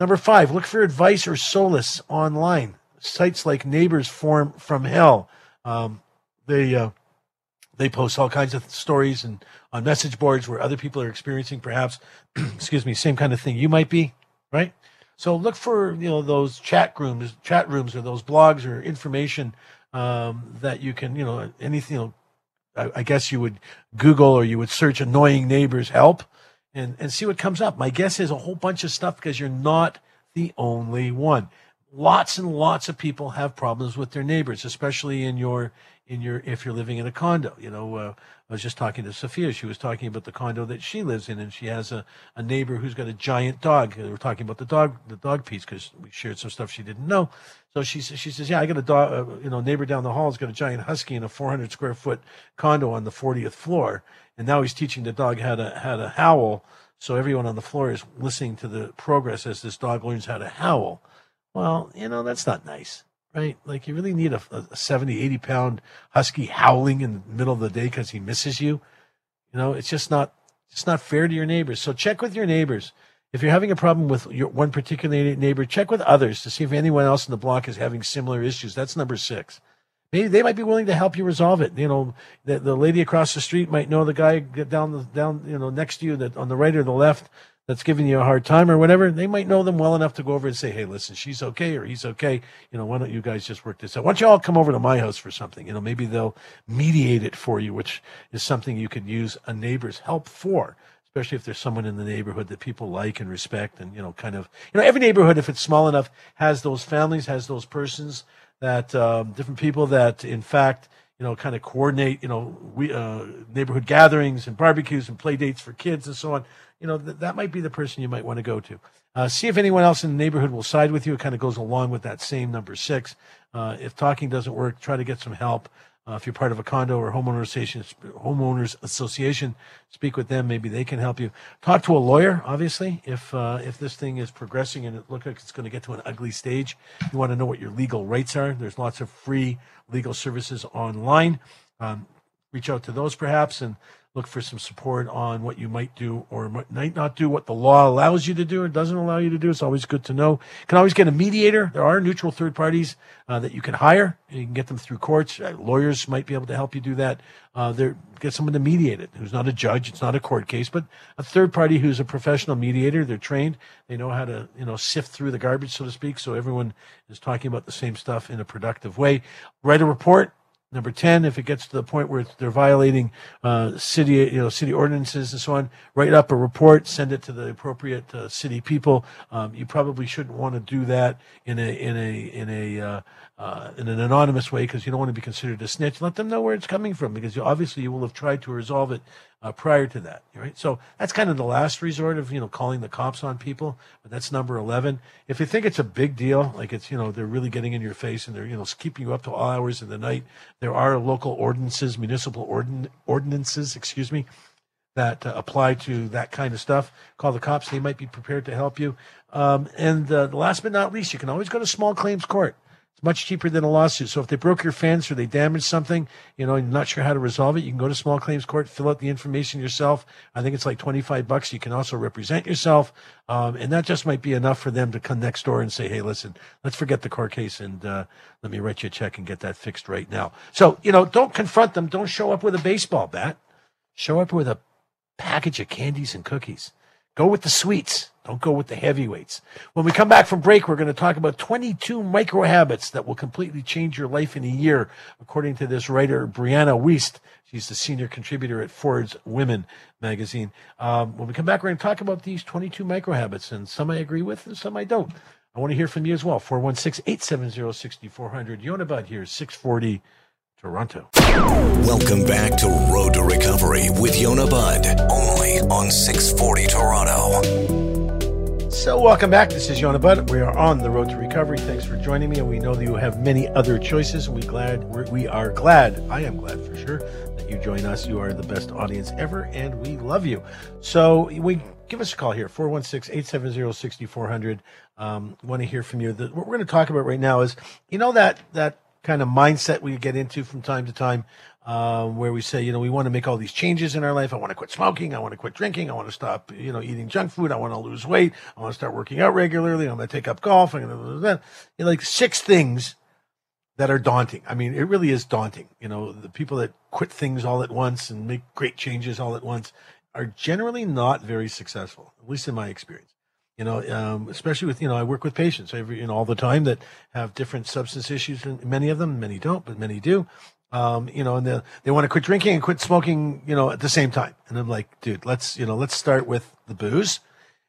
Number five, look for advice or solace online sites like Neighbors Form from Hell. Um, they uh, they post all kinds of stories and on message boards where other people are experiencing perhaps, excuse me, same kind of thing you might be, right? So look for you know those chat rooms, chat rooms, or those blogs or information um, that you can you know anything. You know, I, I guess you would Google or you would search "annoying neighbors help" and and see what comes up. My guess is a whole bunch of stuff because you're not the only one lots and lots of people have problems with their neighbors, especially in your in your if you're living in a condo. You know, uh, I was just talking to Sophia. She was talking about the condo that she lives in, and she has a, a neighbor who's got a giant dog. We were talking about the dog the dog piece because we shared some stuff she didn't know. So she she says, yeah, I got a dog. Uh, you know, neighbor down the hall has got a giant husky in a 400 square foot condo on the 40th floor, and now he's teaching the dog how to how to howl. So everyone on the floor is listening to the progress as this dog learns how to howl. Well, you know, that's not nice, right? Like, you really need a, a 70, 80 pound husky howling in the middle of the day because he misses you. You know, it's just not, it's not fair to your neighbors. So check with your neighbors. If you're having a problem with your one particular neighbor, check with others to see if anyone else in the block is having similar issues. That's number six. Maybe they might be willing to help you resolve it. You know, the, the lady across the street might know the guy down the down, you know, next to you that on the right or the left that's giving you a hard time or whatever, they might know them well enough to go over and say, hey, listen, she's okay or he's okay. You know, why don't you guys just work this out? Why don't you all come over to my house for something? You know, maybe they'll mediate it for you, which is something you could use a neighbor's help for especially if there's someone in the neighborhood that people like and respect and you know kind of you know every neighborhood if it's small enough has those families has those persons that um, different people that in fact you know kind of coordinate you know we uh, neighborhood gatherings and barbecues and play dates for kids and so on you know, th- that might be the person you might want to go to. Uh, see if anyone else in the neighborhood will side with you. It kind of goes along with that same number six. Uh, if talking doesn't work, try to get some help. Uh, if you're part of a condo or homeowner association, homeowners association, speak with them. Maybe they can help you. Talk to a lawyer. Obviously, if uh, if this thing is progressing and it looks like it's going to get to an ugly stage, you want to know what your legal rights are. There's lots of free legal services online. Um, reach out to those perhaps and look for some support on what you might do or might not do, what the law allows you to do or doesn't allow you to do. It's always good to know. You can always get a mediator. There are neutral third parties uh, that you can hire. You can get them through courts. Uh, lawyers might be able to help you do that. Uh, get someone to mediate it who's not a judge. It's not a court case, but a third party who's a professional mediator. They're trained. They know how to, you know, sift through the garbage, so to speak. So everyone is talking about the same stuff in a productive way. Write a report Number 10, if it gets to the point where they're violating uh, city, you know, city ordinances and so on, write up a report, send it to the appropriate uh, city people. Um, you probably shouldn't want to do that in a in a in a uh, uh, in an anonymous way because you don't want to be considered a snitch. Let them know where it's coming from because you, obviously you will have tried to resolve it uh, prior to that, right? So that's kind of the last resort of you know calling the cops on people. But that's number eleven. If you think it's a big deal, like it's you know they're really getting in your face and they're you know keeping you up to all hours of the night, there are local ordinances, municipal ordin- ordinances, excuse me, that uh, apply to that kind of stuff, call the cops. They might be prepared to help you. Um, and uh, last but not least, you can always go to small claims court. It's much cheaper than a lawsuit. So if they broke your fence or they damaged something, you know, you're not sure how to resolve it, you can go to small claims court, fill out the information yourself. I think it's like 25 bucks. You can also represent yourself. Um, and that just might be enough for them to come next door and say, hey, listen, let's forget the court case and uh, let me write you a check and get that fixed right now. So, you know, don't confront them. Don't show up with a baseball bat. Show up with a package of candies and cookies. Go with the sweets. Don't go with the heavyweights. When we come back from break, we're going to talk about 22 micro habits that will completely change your life in a year, according to this writer, Brianna Wiest. She's the senior contributor at Forbes Women magazine. Um, when we come back, we're going to talk about these 22 micro habits, and some I agree with and some I don't. I want to hear from you as well. 416 870 6400. Yonah Budd here, 640 Toronto. Welcome back to Road to Recovery with Yonah Budd, only on 640 Toronto. So, welcome back. This is Yonah Budd. We are on the road to recovery. Thanks for joining me. And we know that you have many other choices. We glad we are glad. I am glad for sure that you join us. You are the best audience ever, and we love you. So, we give us a call here 416-870-6400 um, want to hear from you the, what we're going to talk about right now is you know that that kind of mindset we get into from time to time, um, where we say, you know, we want to make all these changes in our life. I want to quit smoking. I want to quit drinking. I want to stop, you know, eating junk food. I want to lose weight. I want to start working out regularly. I'm going to take up golf. I'm going to do that. You know, like six things that are daunting. I mean, it really is daunting. You know, the people that quit things all at once and make great changes all at once are generally not very successful, at least in my experience you know, um, especially with, you know, I work with patients every, you know, all the time that have different substance issues and many of them, many don't, but many do. Um, you know, and they, they want to quit drinking and quit smoking, you know, at the same time. And I'm like, dude, let's, you know, let's start with the booze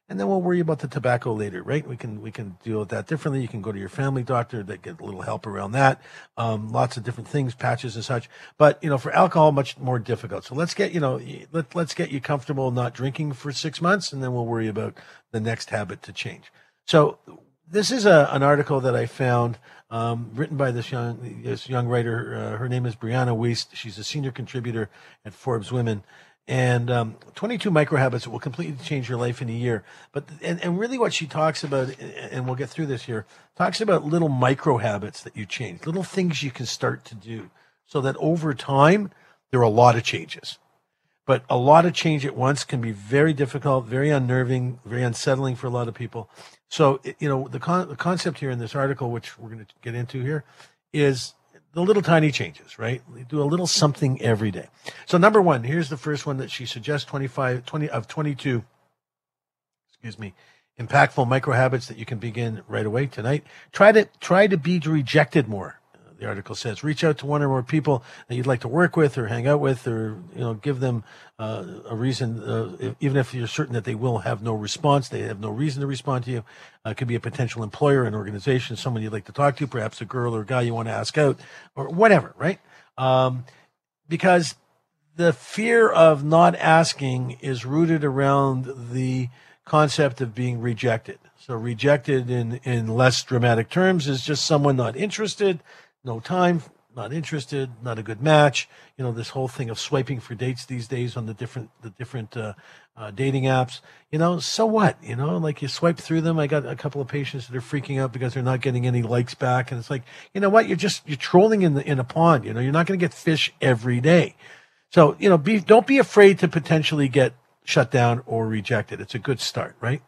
and then we'll worry about the tobacco later, right? We can we can deal with that differently. You can go to your family doctor that get a little help around that. Um, lots of different things, patches and such. But you know, for alcohol, much more difficult. So let's get you know let let's get you comfortable not drinking for six months, and then we'll worry about the next habit to change. So this is a, an article that I found um, written by this young this young writer. Uh, her name is Brianna Wiest. She's a senior contributor at Forbes Women and um, 22 micro habits will completely change your life in a year. But and, and really, what she talks about, and we'll get through this here, talks about little micro habits that you change, little things you can start to do, so that over time there are a lot of changes. But a lot of change at once can be very difficult, very unnerving, very unsettling for a lot of people. So you know the con- the concept here in this article, which we're going to get into here, is the little tiny changes, right? do a little something every day. So number one, here's the first one that she suggests 25, 20 of 22, excuse me, impactful micro habits that you can begin right away tonight. Try to, try to be rejected more the article says. Reach out to one or more people that you'd like to work with or hang out with, or you know, give them uh, a reason. Uh, even if you're certain that they will have no response, they have no reason to respond to you. Uh, it could be a potential employer, an organization, someone you'd like to talk to, perhaps a girl or a guy you want to ask out, or whatever, right? Um, because the fear of not asking is rooted around the concept of being rejected. So rejected in, in less dramatic terms is just someone not interested, no time, not interested, not a good match. You know, this whole thing of swiping for dates these days on the different the different uh, uh, dating apps. You know, so what? You know, like you swipe through them. I got a couple of patients that are freaking out because they're not getting any likes back, and it's like, you know what? You're just you're trolling in the in a pond. You know, you're not going to get fish every day. So you know, be don't be afraid to potentially get shut down or rejected. It's a good start, right?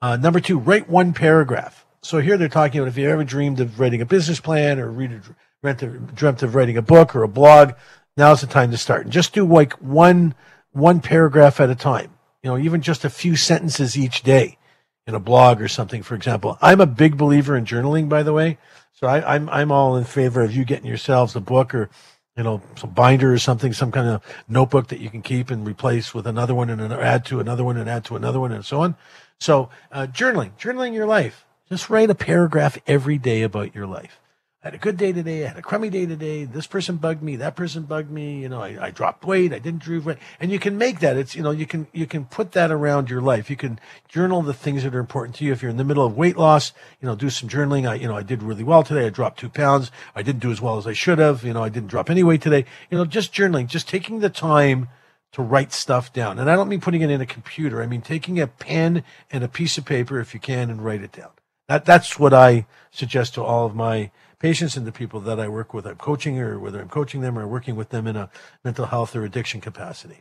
Uh, number two, write one paragraph. So here they're talking about if you ever dreamed of writing a business plan or read a, dreamt of writing a book or a blog, now's the time to start. And just do like one one paragraph at a time. You know, even just a few sentences each day in a blog or something, for example. I'm a big believer in journaling, by the way. So I, I'm I'm all in favor of you getting yourselves a book or you know some binder or something, some kind of notebook that you can keep and replace with another one and add to another one and add to another one and so on. So uh, journaling, journaling your life. Just write a paragraph every day about your life. I had a good day today. I had a crummy day today. This person bugged me. That person bugged me. You know, I, I dropped weight. I didn't lose weight. And you can make that. It's, you know, you can, you can put that around your life. You can journal the things that are important to you. If you're in the middle of weight loss, you know, do some journaling. I, you know, I did really well today. I dropped two pounds. I didn't do as well as I should have. You know, I didn't drop any weight today. You know, just journaling, just taking the time to write stuff down. And I don't mean putting it in a computer. I mean taking a pen and a piece of paper if you can and write it down. That, that's what I suggest to all of my patients and the people that I work with. I'm coaching or whether I'm coaching them or working with them in a mental health or addiction capacity.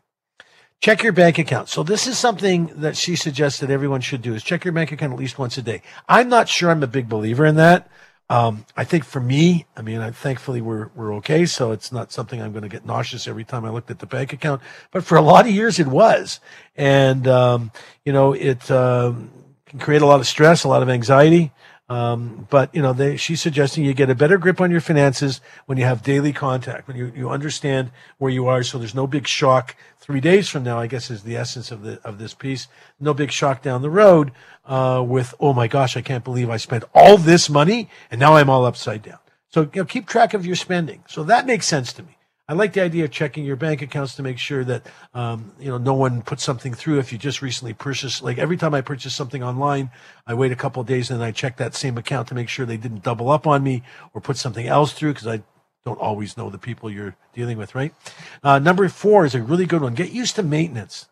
Check your bank account. So this is something that she suggests that everyone should do is check your bank account at least once a day. I'm not sure I'm a big believer in that. Um, I think for me, I mean, I, thankfully we're we're okay, so it's not something I'm going to get nauseous every time I looked at the bank account. But for a lot of years, it was, and um, you know, it um, can create a lot of stress, a lot of anxiety. Um, but you know, they, she's suggesting you get a better grip on your finances when you have daily contact, when you, you understand where you are, so there's no big shock three days from now. I guess is the essence of the of this piece. No big shock down the road uh, with oh my gosh, I can't believe I spent all this money and now I'm all upside down. So you know, keep track of your spending. So that makes sense to me. I like the idea of checking your bank accounts to make sure that um, you know no one puts something through. If you just recently purchased, like every time I purchase something online, I wait a couple of days and then I check that same account to make sure they didn't double up on me or put something else through because I don't always know the people you're dealing with, right? Uh, number four is a really good one. Get used to maintenance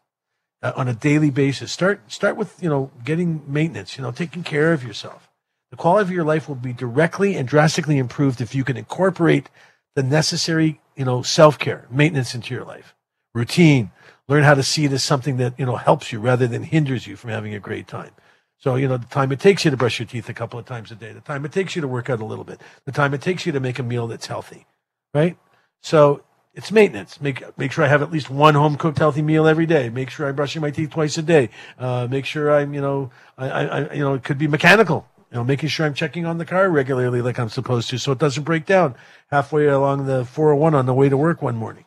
uh, on a daily basis. Start start with you know getting maintenance. You know, taking care of yourself. The quality of your life will be directly and drastically improved if you can incorporate the necessary you know, self care, maintenance into your life, routine. Learn how to see it as something that, you know, helps you rather than hinders you from having a great time. So, you know, the time it takes you to brush your teeth a couple of times a day, the time it takes you to work out a little bit, the time it takes you to make a meal that's healthy, right? So it's maintenance. Make make sure I have at least one home cooked healthy meal every day. Make sure I'm brushing my teeth twice a day. Uh, make sure I'm, you know, I, I, you know, it could be mechanical you know, making sure I'm checking on the car regularly like I'm supposed to so it doesn't break down halfway along the 401 on the way to work one morning.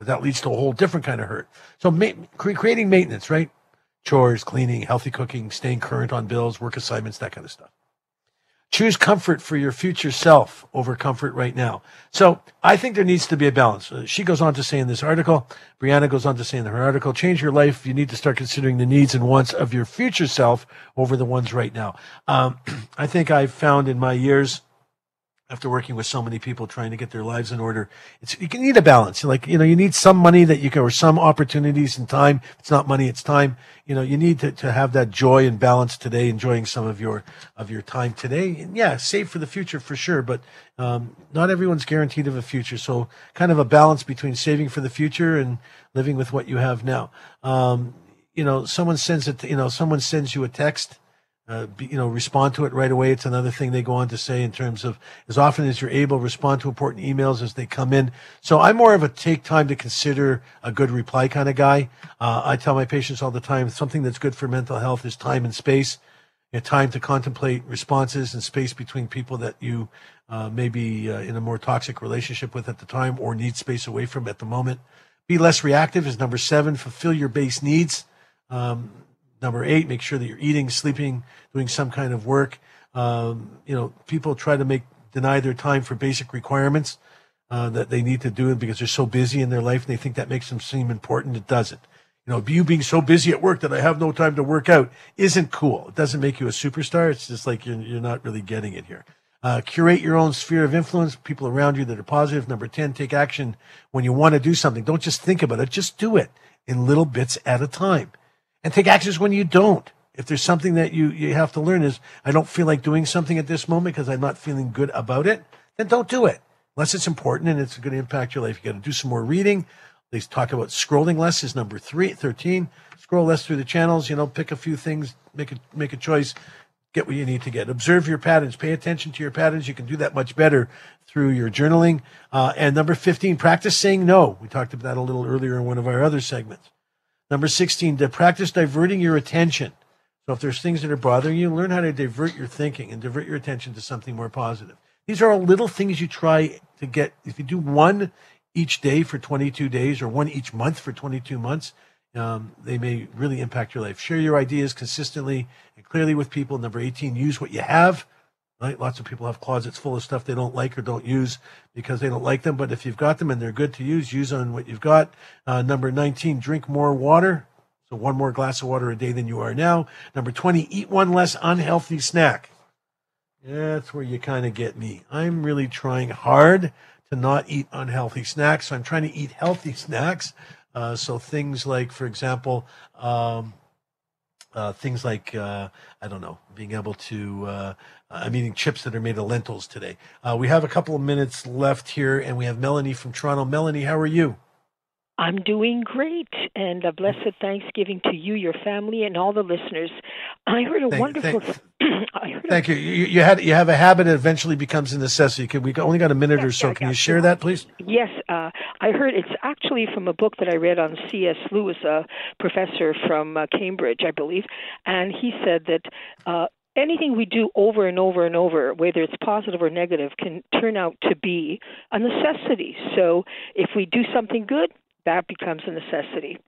That leads to a whole different kind of hurt. So ma- creating maintenance, right? Chores, cleaning, healthy cooking, staying current on bills, work assignments, that kind of stuff. Choose comfort for your future self over comfort right now. So I think there needs to be a balance. Uh, she goes on to say in this article, Brianna goes on to say in her article, change your life. You need to start considering the needs and wants of your future self over the ones right now. Um, I think I've found in my years, after working with so many people trying to get their lives in order, it's you can need a balance. Like you know, you need some money that you can, or some opportunities and time. It's not money; it's time. You know, you need to, to have that joy and balance today, enjoying some of your of your time today. And yeah, save for the future for sure, but um, not everyone's guaranteed of a future. So, kind of a balance between saving for the future and living with what you have now. Um, you know, someone sends it. You know, someone sends you a text uh, be, you know, respond to it right away. It's another thing they go on to say in terms of as often as you're able, respond to important emails as they come in. So I'm more of a take time to consider a good reply kind of guy. Uh, I tell my patients all the time, something that's good for mental health is time and space. You know, time to contemplate responses and space between people that you uh, may be uh, in a more toxic relationship with at the time or need space away from at the moment. Be less reactive is number seven. Fulfill your base needs. Um, Number eight, make sure that you're eating, sleeping, doing some kind of work. Um, you know, people try to make deny their time for basic requirements uh, that they need to do because they're so busy in their life and they think that makes them seem important. It doesn't. You know, you being so busy at work that I have no time to work out isn't cool. It doesn't make you a superstar. It's just like you're, you're not really getting it here. Uh, curate your own sphere of influence, people around you that are positive. Number 10, take action when you want to do something. Don't just think about it, just do it in little bits at a time and take actions when you don't. If there's something that you, you have to learn is, I don't feel like doing something at this moment because I'm not feeling good about it, then don't do it. Unless it's important and it's going to impact your life. You got to do some more reading. They talk about scrolling less is number three, 13. Scroll less through the channels, you know, pick a few things, make a, make a choice, get what you need to get. Observe your patterns, pay attention to your patterns. You can do that much better through your journaling. Uh, and number 15, practice saying no. We talked about that a little earlier in one of our other segments. Number 16, to practice diverting your attention. So if there's things that are bothering you, learn how to divert your thinking and divert your attention to something more positive. These are all little things you try to get. If you do one each day for 22 days or one each month for 22 months, um, they may really impact your life. Share your ideas consistently and clearly with people. Number 18, use what you have Right? Lots of people have closets full of stuff they don't like or don't use because they don't like them. But if you've got them and they're good to use, use on what you've got. Uh, number 19, drink more water. So one more glass of water a day than you are now. Number 20, eat one less unhealthy snack. That's where you kind of get me. I'm really trying hard to not eat unhealthy snacks. So I'm trying to eat healthy snacks. Uh, so things like, for example, um, uh, things like uh, I don't know, being able to. Uh, I'm eating chips that are made of lentils today. Uh, we have a couple of minutes left here, and we have Melanie from Toronto. Melanie, how are you? I'm doing great, and a blessed Thanksgiving to you, your family, and all the listeners. I heard a Thank- wonderful. thank- I heard a- you. you. You had you have a habit that eventually becomes a necessity. Can we only got a minute or so? yeah, Can you share that, please? Yes, uh, I heard it's actually from a book that I read on C.S. Lewis, a professor from uh, Cambridge, I believe, and he said that uh, anything we do over and over and over, whether it's positive or negative, can turn out to be a necessity. So if we do something good, that becomes a necessity.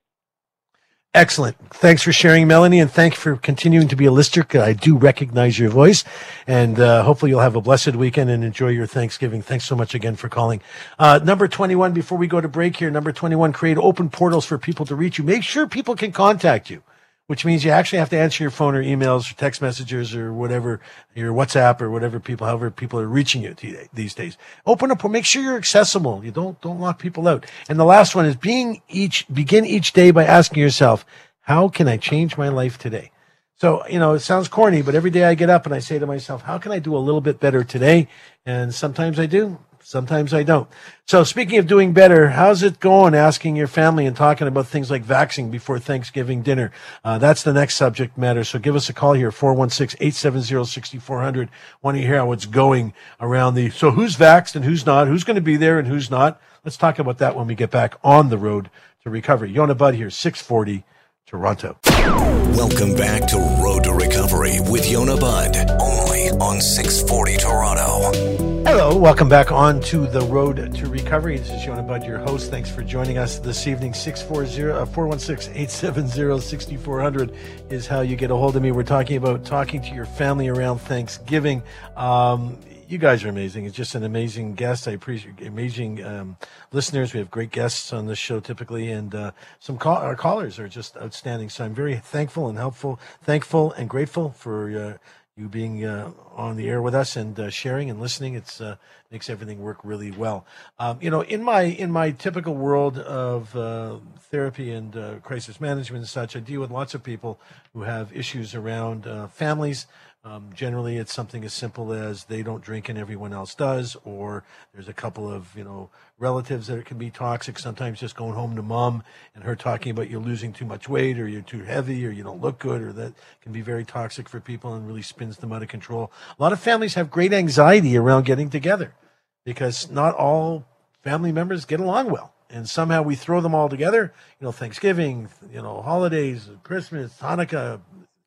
Excellent. Thanks for sharing, Melanie, and thank you for continuing to be a listener. I do recognize your voice, and uh, hopefully you'll have a blessed weekend and enjoy your Thanksgiving. Thanks so much again for calling. Uh, number 21, before we go to break here, number 21, create open portals for people to reach you. Make sure people can contact you, which means you actually have to answer your phone or emails or text messages or whatever, your WhatsApp or whatever people, however people are reaching you t- these days. Open up, make sure you're accessible. You don't, don't lock people out. And the last one is being each, begin each day by asking yourself, how can I change my life today? So, you know, it sounds corny, but every day I get up and I say to myself, how can I do a little bit better today? And sometimes I do. Sometimes I don't. So speaking of doing better, how's it going asking your family and talking about things like vaccine before Thanksgiving dinner? Uh, that's the next subject matter. So give us a call here, 416-870-6400. Want to hear how it's going around the, so who's vaxxed and who's not? Who's going to be there and who's not? Let's talk about that when we get back on the road to recovery. Yonah Budd here, 640 Toronto. Welcome back to Road to Recovery with Yonah Budd, only on 640 Toronto. Hello, welcome back on to the road to recovery. This is Yonah Budd, your host. Thanks for joining us this evening. 640-416-870-6400 is how you get a hold of me. We're talking about talking to your family around Thanksgiving. Um, you guys are amazing. It's just an amazing guest. I appreciate amazing um, listeners. We have great guests on this show typically, and uh, some call, our callers are just outstanding. So I'm very thankful and helpful, thankful and grateful for uh, you being uh, on the air with us and uh, sharing and listening. It's uh, makes everything work really well. Um, you know, in my in my typical world of uh, therapy and uh, crisis management and such, I deal with lots of people who have issues around uh, families. Um, generally, it's something as simple as they don't drink and everyone else does, or there's a couple of you know relatives that can be toxic. Sometimes just going home to mom and her talking about you're losing too much weight, or you're too heavy, or you don't look good, or that can be very toxic for people and really spins them out of control. A lot of families have great anxiety around getting together because not all family members get along well. And somehow we throw them all together, you know, Thanksgiving, you know, holidays, Christmas, Hanukkah,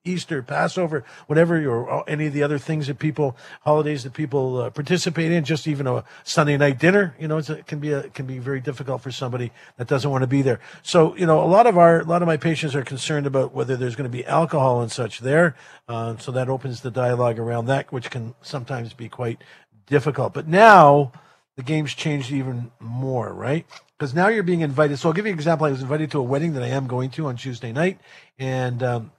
Easter, Passover, whatever, or any of the other things that people, holidays that people uh, participate in, just even a Sunday night dinner, you know, it can be a, can be very difficult for somebody that doesn't want to be there. So, you know, a lot of our, a lot of my patients are concerned about whether there's going to be alcohol and such there. Uh, so that opens the dialogue around that, which can sometimes be quite difficult. But now the game's changed even more, right? Because now you're being invited. So I'll give you an example. I was invited to a wedding that I am going to on Tuesday night, and um,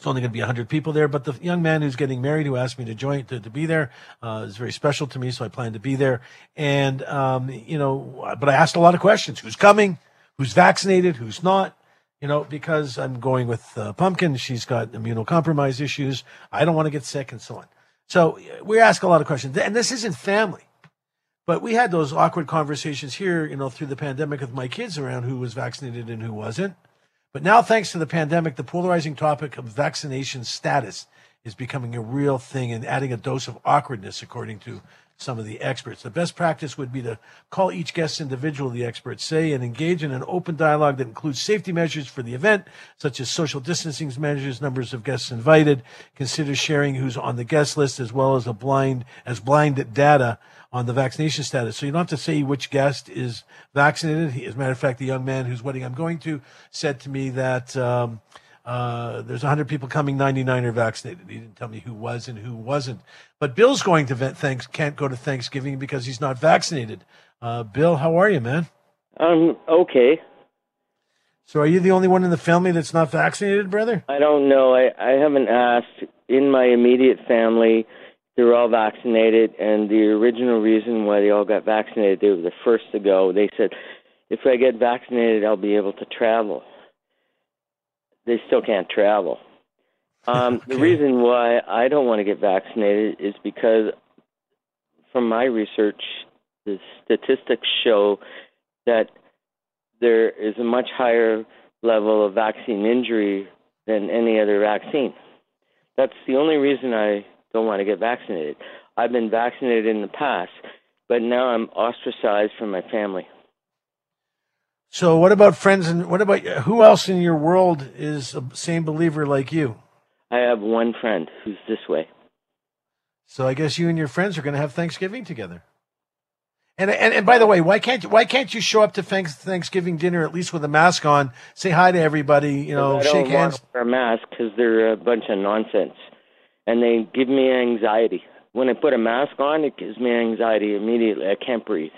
it's only going to be 100 people there. But the young man who's getting married, who asked me to join to, to be there, uh, is very special to me. So I plan to be there. And um, you know, but I asked a lot of questions: Who's coming? Who's vaccinated? Who's not? You know, because I'm going with uh, Pumpkin. She's got immunocompromised issues. I don't want to get sick, and so on. So we ask a lot of questions, and this isn't family. But we had those awkward conversations here, you know, through the pandemic with my kids around who was vaccinated and who wasn't. But now, thanks to the pandemic, the polarizing topic of vaccination status is becoming a real thing and adding a dose of awkwardness, according to some of the experts. The best practice would be to call each guest individually, the experts say, and engage in an open dialogue that includes safety measures for the event, such as social distancing measures, numbers of guests invited. Consider sharing who's on the guest list as well as a blind as blind data on the vaccination status. So you don't have to say which guest is vaccinated. As a matter of fact, the young man whose wedding I'm going to said to me that um, uh, there's 100 people coming, 99 are vaccinated. He didn't tell me who was and who wasn't. But Bill's going to thanks can't go to Thanksgiving because he's not vaccinated. Uh, Bill, how are you, man? Um, okay. So are you the only one in the family that's not vaccinated, brother? I don't know. I, I haven't asked. In my immediate family, they're all vaccinated, and the original reason why they all got vaccinated, they were the first to go. They said if I get vaccinated, I'll be able to travel. They still can't travel. Um, Okay. The reason why I don't want to get vaccinated is because, from my research, the statistics show that there is a much higher level of vaccine injury than any other vaccine. That's the only reason I don't want to get vaccinated. I've been vaccinated in the past, but now I'm ostracized from my family. So, what about friends and what about who else in your world is a same believer like you? I have one friend who's this way. So, I guess you and your friends are going to have Thanksgiving together. And, and and by the way, why can't you why can't you show up to Thanksgiving dinner at least with a mask on, say hi to everybody, you know, I don't shake want hands? to wear a mask because they're a bunch of nonsense, and they give me anxiety. When I put a mask on, it gives me anxiety immediately. I can't breathe.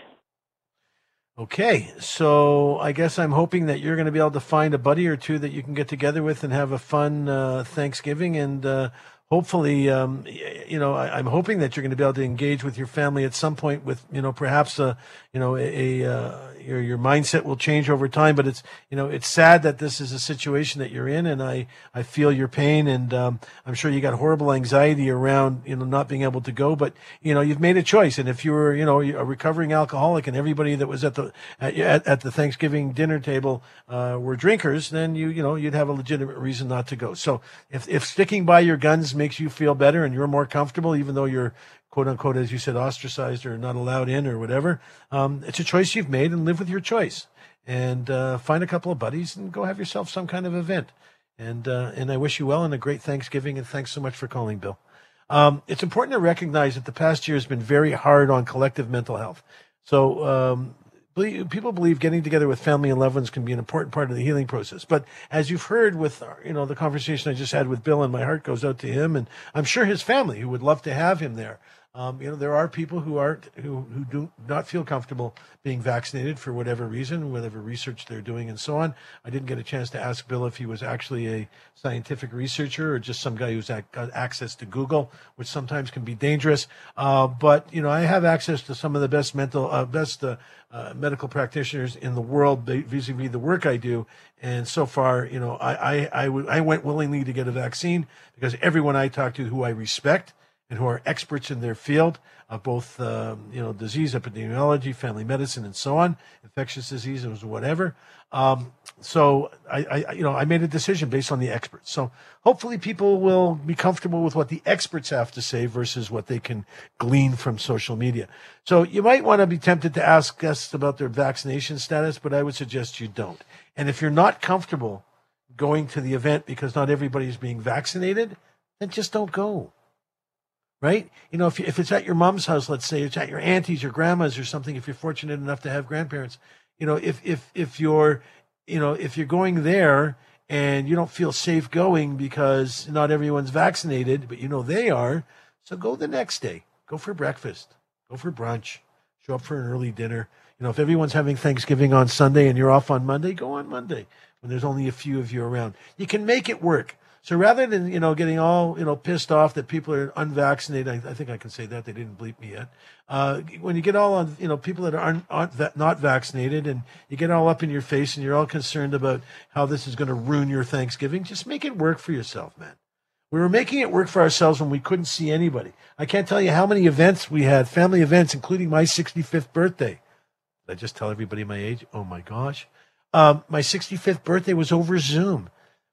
Okay, so I guess I'm hoping that you're going to be able to find a buddy or two that you can get together with and have a fun uh, Thanksgiving, and uh, hopefully, um, you know, I, I'm hoping that you're going to be able to engage with your family at some point. With you know, perhaps a you know a, a uh, your your mindset will change over time, but it's you know it's sad that this is a situation that you're in, and I I feel your pain, and um, I'm sure you got horrible anxiety around you know not being able to go, but you know you've made a choice, and if you were you know a recovering alcoholic, and everybody that was at the at, at, at the Thanksgiving dinner table uh, were drinkers, then you you know you'd have a legitimate reason not to go. So if if sticking by your guns makes you feel better and you're more comfortable, even though you're quote unquote, as you said, ostracized or not allowed in or whatever. Um, it's a choice you've made and live with your choice. And uh, find a couple of buddies and go have yourself some kind of event. And uh, and I wish you well and a great Thanksgiving. And thanks so much for calling, Bill. Um, it's important to recognize that the past year has been very hard on collective mental health. So um, people believe getting together with family and loved ones can be an important part of the healing process. But as you've heard with you know the conversation I just had with Bill, and my heart goes out to him, and I'm sure his family who would love to have him there. Um, you know, there are people who aren't who who do not feel comfortable being vaccinated for whatever reason, whatever research they're doing, and so on. I didn't get a chance to ask Bill if he was actually a scientific researcher or just some guy who's got access to Google, which sometimes can be dangerous. Uh, but you know, I have access to some of the best mental, uh, best uh, uh, medical practitioners in the world vis-a-vis the work I do. And so far, you know, I I, I, w- I went willingly to get a vaccine because everyone I talk to who I respect and who are experts in their field of both, um, you know, disease epidemiology, family medicine, and so on, infectious diseases, whatever. Um, so I, I, you know, I made a decision based on the experts. So hopefully people will be comfortable with what the experts have to say versus what they can glean from social media. So you might want to be tempted to ask guests about their vaccination status, but I would suggest you don't. And if you're not comfortable going to the event because not everybody is being vaccinated, then just don't go right? You know, if, if it's at your mom's house, let's say it's at your auntie's or grandma's or something, if you're fortunate enough to have grandparents, you know, if, if, if you're, you know, if you're going there and you don't feel safe going because not everyone's vaccinated, but you know they are, so go the next day. Go for breakfast. Go for brunch. Show up for an early dinner. You know, if everyone's having Thanksgiving on Sunday and you're off on Monday, go on Monday when there's only a few of you around. You can make it work. So rather than you know getting all you know pissed off that people are unvaccinated, I, I think I can say that they didn't bleep me yet. Uh, when you get all on you know people that aren't, aren't va- not vaccinated, and you get all up in your face, and you're all concerned about how this is going to ruin your Thanksgiving, just make it work for yourself, man. We were making it work for ourselves when we couldn't see anybody. I can't tell you how many events we had, family events, including my 65th birthday. Did I just tell everybody my age? Oh my gosh. Um, my 65th birthday was over Zoom.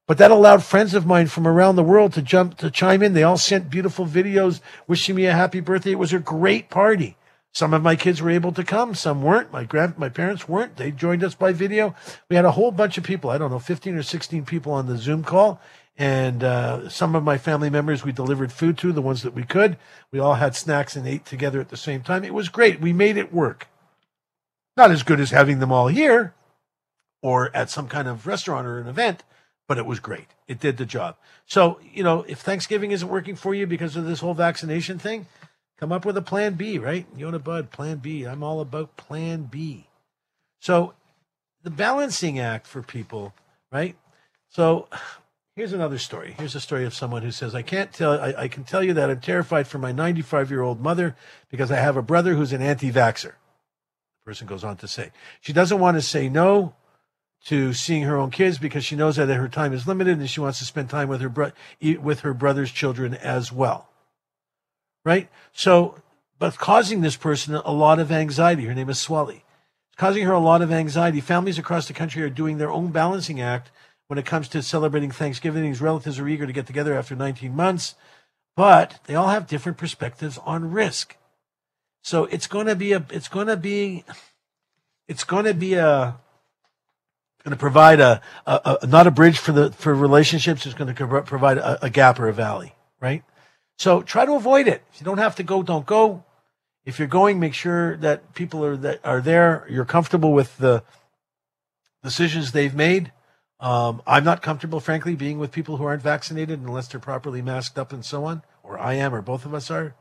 But that allowed friends of mine from around the world to jump to chime in. They all sent beautiful videos wishing me a happy birthday. It was a great party. Some of my kids were able to come, some weren't. My grand my parents weren't. They joined us by video. We had a whole bunch of people. I don't know, 15 or 16 people on the Zoom call. And uh, some of my family members we delivered food to, the ones that we could. We all had snacks and ate together at the same time. It was great. We made it work. Not as good as having them all here or at some kind of restaurant or an event, but it was great. It did the job. So, you know, if Thanksgiving isn't working for you because of this whole vaccination thing, come up with a plan B, right? you Yonah Budd, plan B. I'm all about plan B. So, the balancing act for people, right? So, here's another story. Here's a story of someone who says, I can't tell, I, I can tell you that I'm terrified for my 95 year old mother because I have a brother who's an anti vaxxer. The person goes on to say. She doesn't want to say no to seeing her own kids because she knows that her time is limited and she wants to spend time with her bro- with her brother's children as well. Right? So, but causing this person a lot of anxiety. Her name is Swelly. It's causing her a lot of anxiety. Families across the country are doing their own balancing act when it comes to celebrating Thanksgiving. These relatives are eager to get together after 19 months, but they all have different perspectives on risk. So it's going to be a, it's going to be, it's going to be a, going to provide a, a, a, not a bridge for the for relationships. It's going to provide a, a gap or a valley, right? So try to avoid it. If you don't have to go, don't go. If you're going, make sure that people are that are there. You're comfortable with the decisions they've made. Um, I'm not comfortable, frankly, being with people who aren't vaccinated unless they're properly masked up and so on, or I am, or both of us are,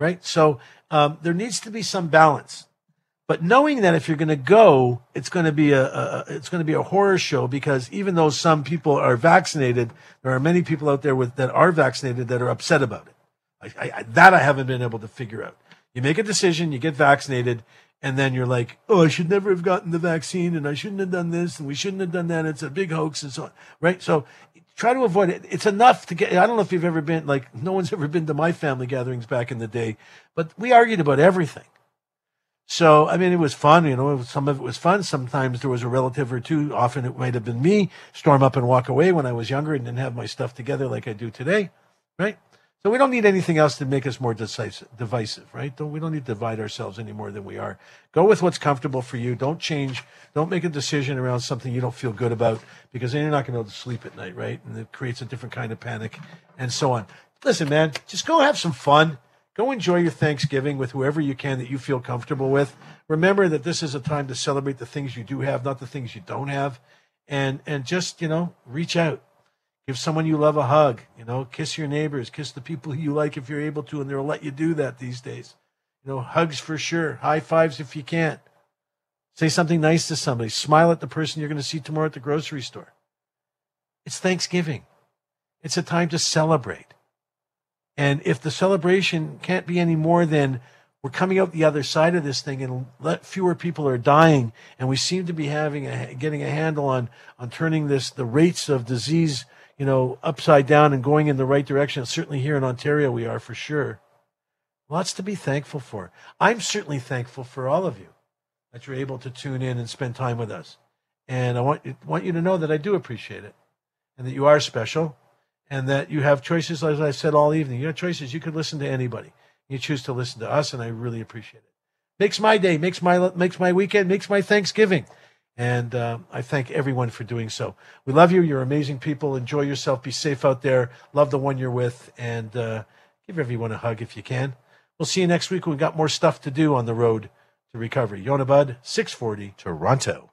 right? So um, there needs to be some balance. But knowing that if you're going to go, it's going to be a, a, it's going to be a horror show because even though some people are vaccinated, there are many people out there with that are vaccinated that are upset about it. I, I, that I haven't been able to figure out. You make a decision, you get vaccinated, and then you're like, oh, I should never have gotten the vaccine, and I shouldn't have done this, and we shouldn't have done that. It's a big hoax, and so on. Right? So try to avoid it. It's enough to get. I don't know if you've ever been like no one's ever been to my family gatherings back in the day, but we argued about everything so, I mean, it was fun. You know, some of it was fun. Sometimes there was a relative or two. Often it might have been me storm up and walk away when I was younger and didn't have my stuff together like I do today, right? So we don't need anything else to make us more decisive, divisive, right? Don't, we don't need to divide ourselves any more than we are. Go with what's comfortable for you. Don't change. Don't make a decision around something you don't feel good about because then you're not going to be able to sleep at night, right? And it creates a different kind of panic and so on. Listen, man, just go have some fun Go enjoy your Thanksgiving with whoever you can that you feel comfortable with. Remember that this is a time to celebrate the things you do have, not the things you don't have. And and just, you know, reach out. Give someone you love a hug, you know, kiss your neighbors, kiss the people you like if you're able to, and they'll let you do that these days. You know, hugs for sure, high fives if you can't. Say something nice to somebody. Smile at the person you're going to see tomorrow at the grocery store. It's Thanksgiving. It's a time to celebrate. And if the celebration can't be any more than we're coming out the other side of this thing and let fewer people are dying and we seem to be having a, getting a handle on on turning this the rates of disease you know upside down and going in the right direction. Certainly here in ontario we are for sure. Lots to be thankful for. I'm certainly thankful for all of you that you're able to tune in and spend time with us. And i want, want you to know that i do appreciate it and that you are special and that you have choices, as I said all evening. You have choices. You could listen to anybody. You choose to listen to us, and I really appreciate it. Makes my day, makes my makes my weekend, makes my Thanksgiving, and uh, I thank everyone for doing so. We love you. You're amazing people. Enjoy yourself. Be safe out there. Love the one you're with, and uh, give everyone a hug if you can. We'll see you next week. We've got more stuff to do on the road to recovery. Yonah Budd, 640 Toronto.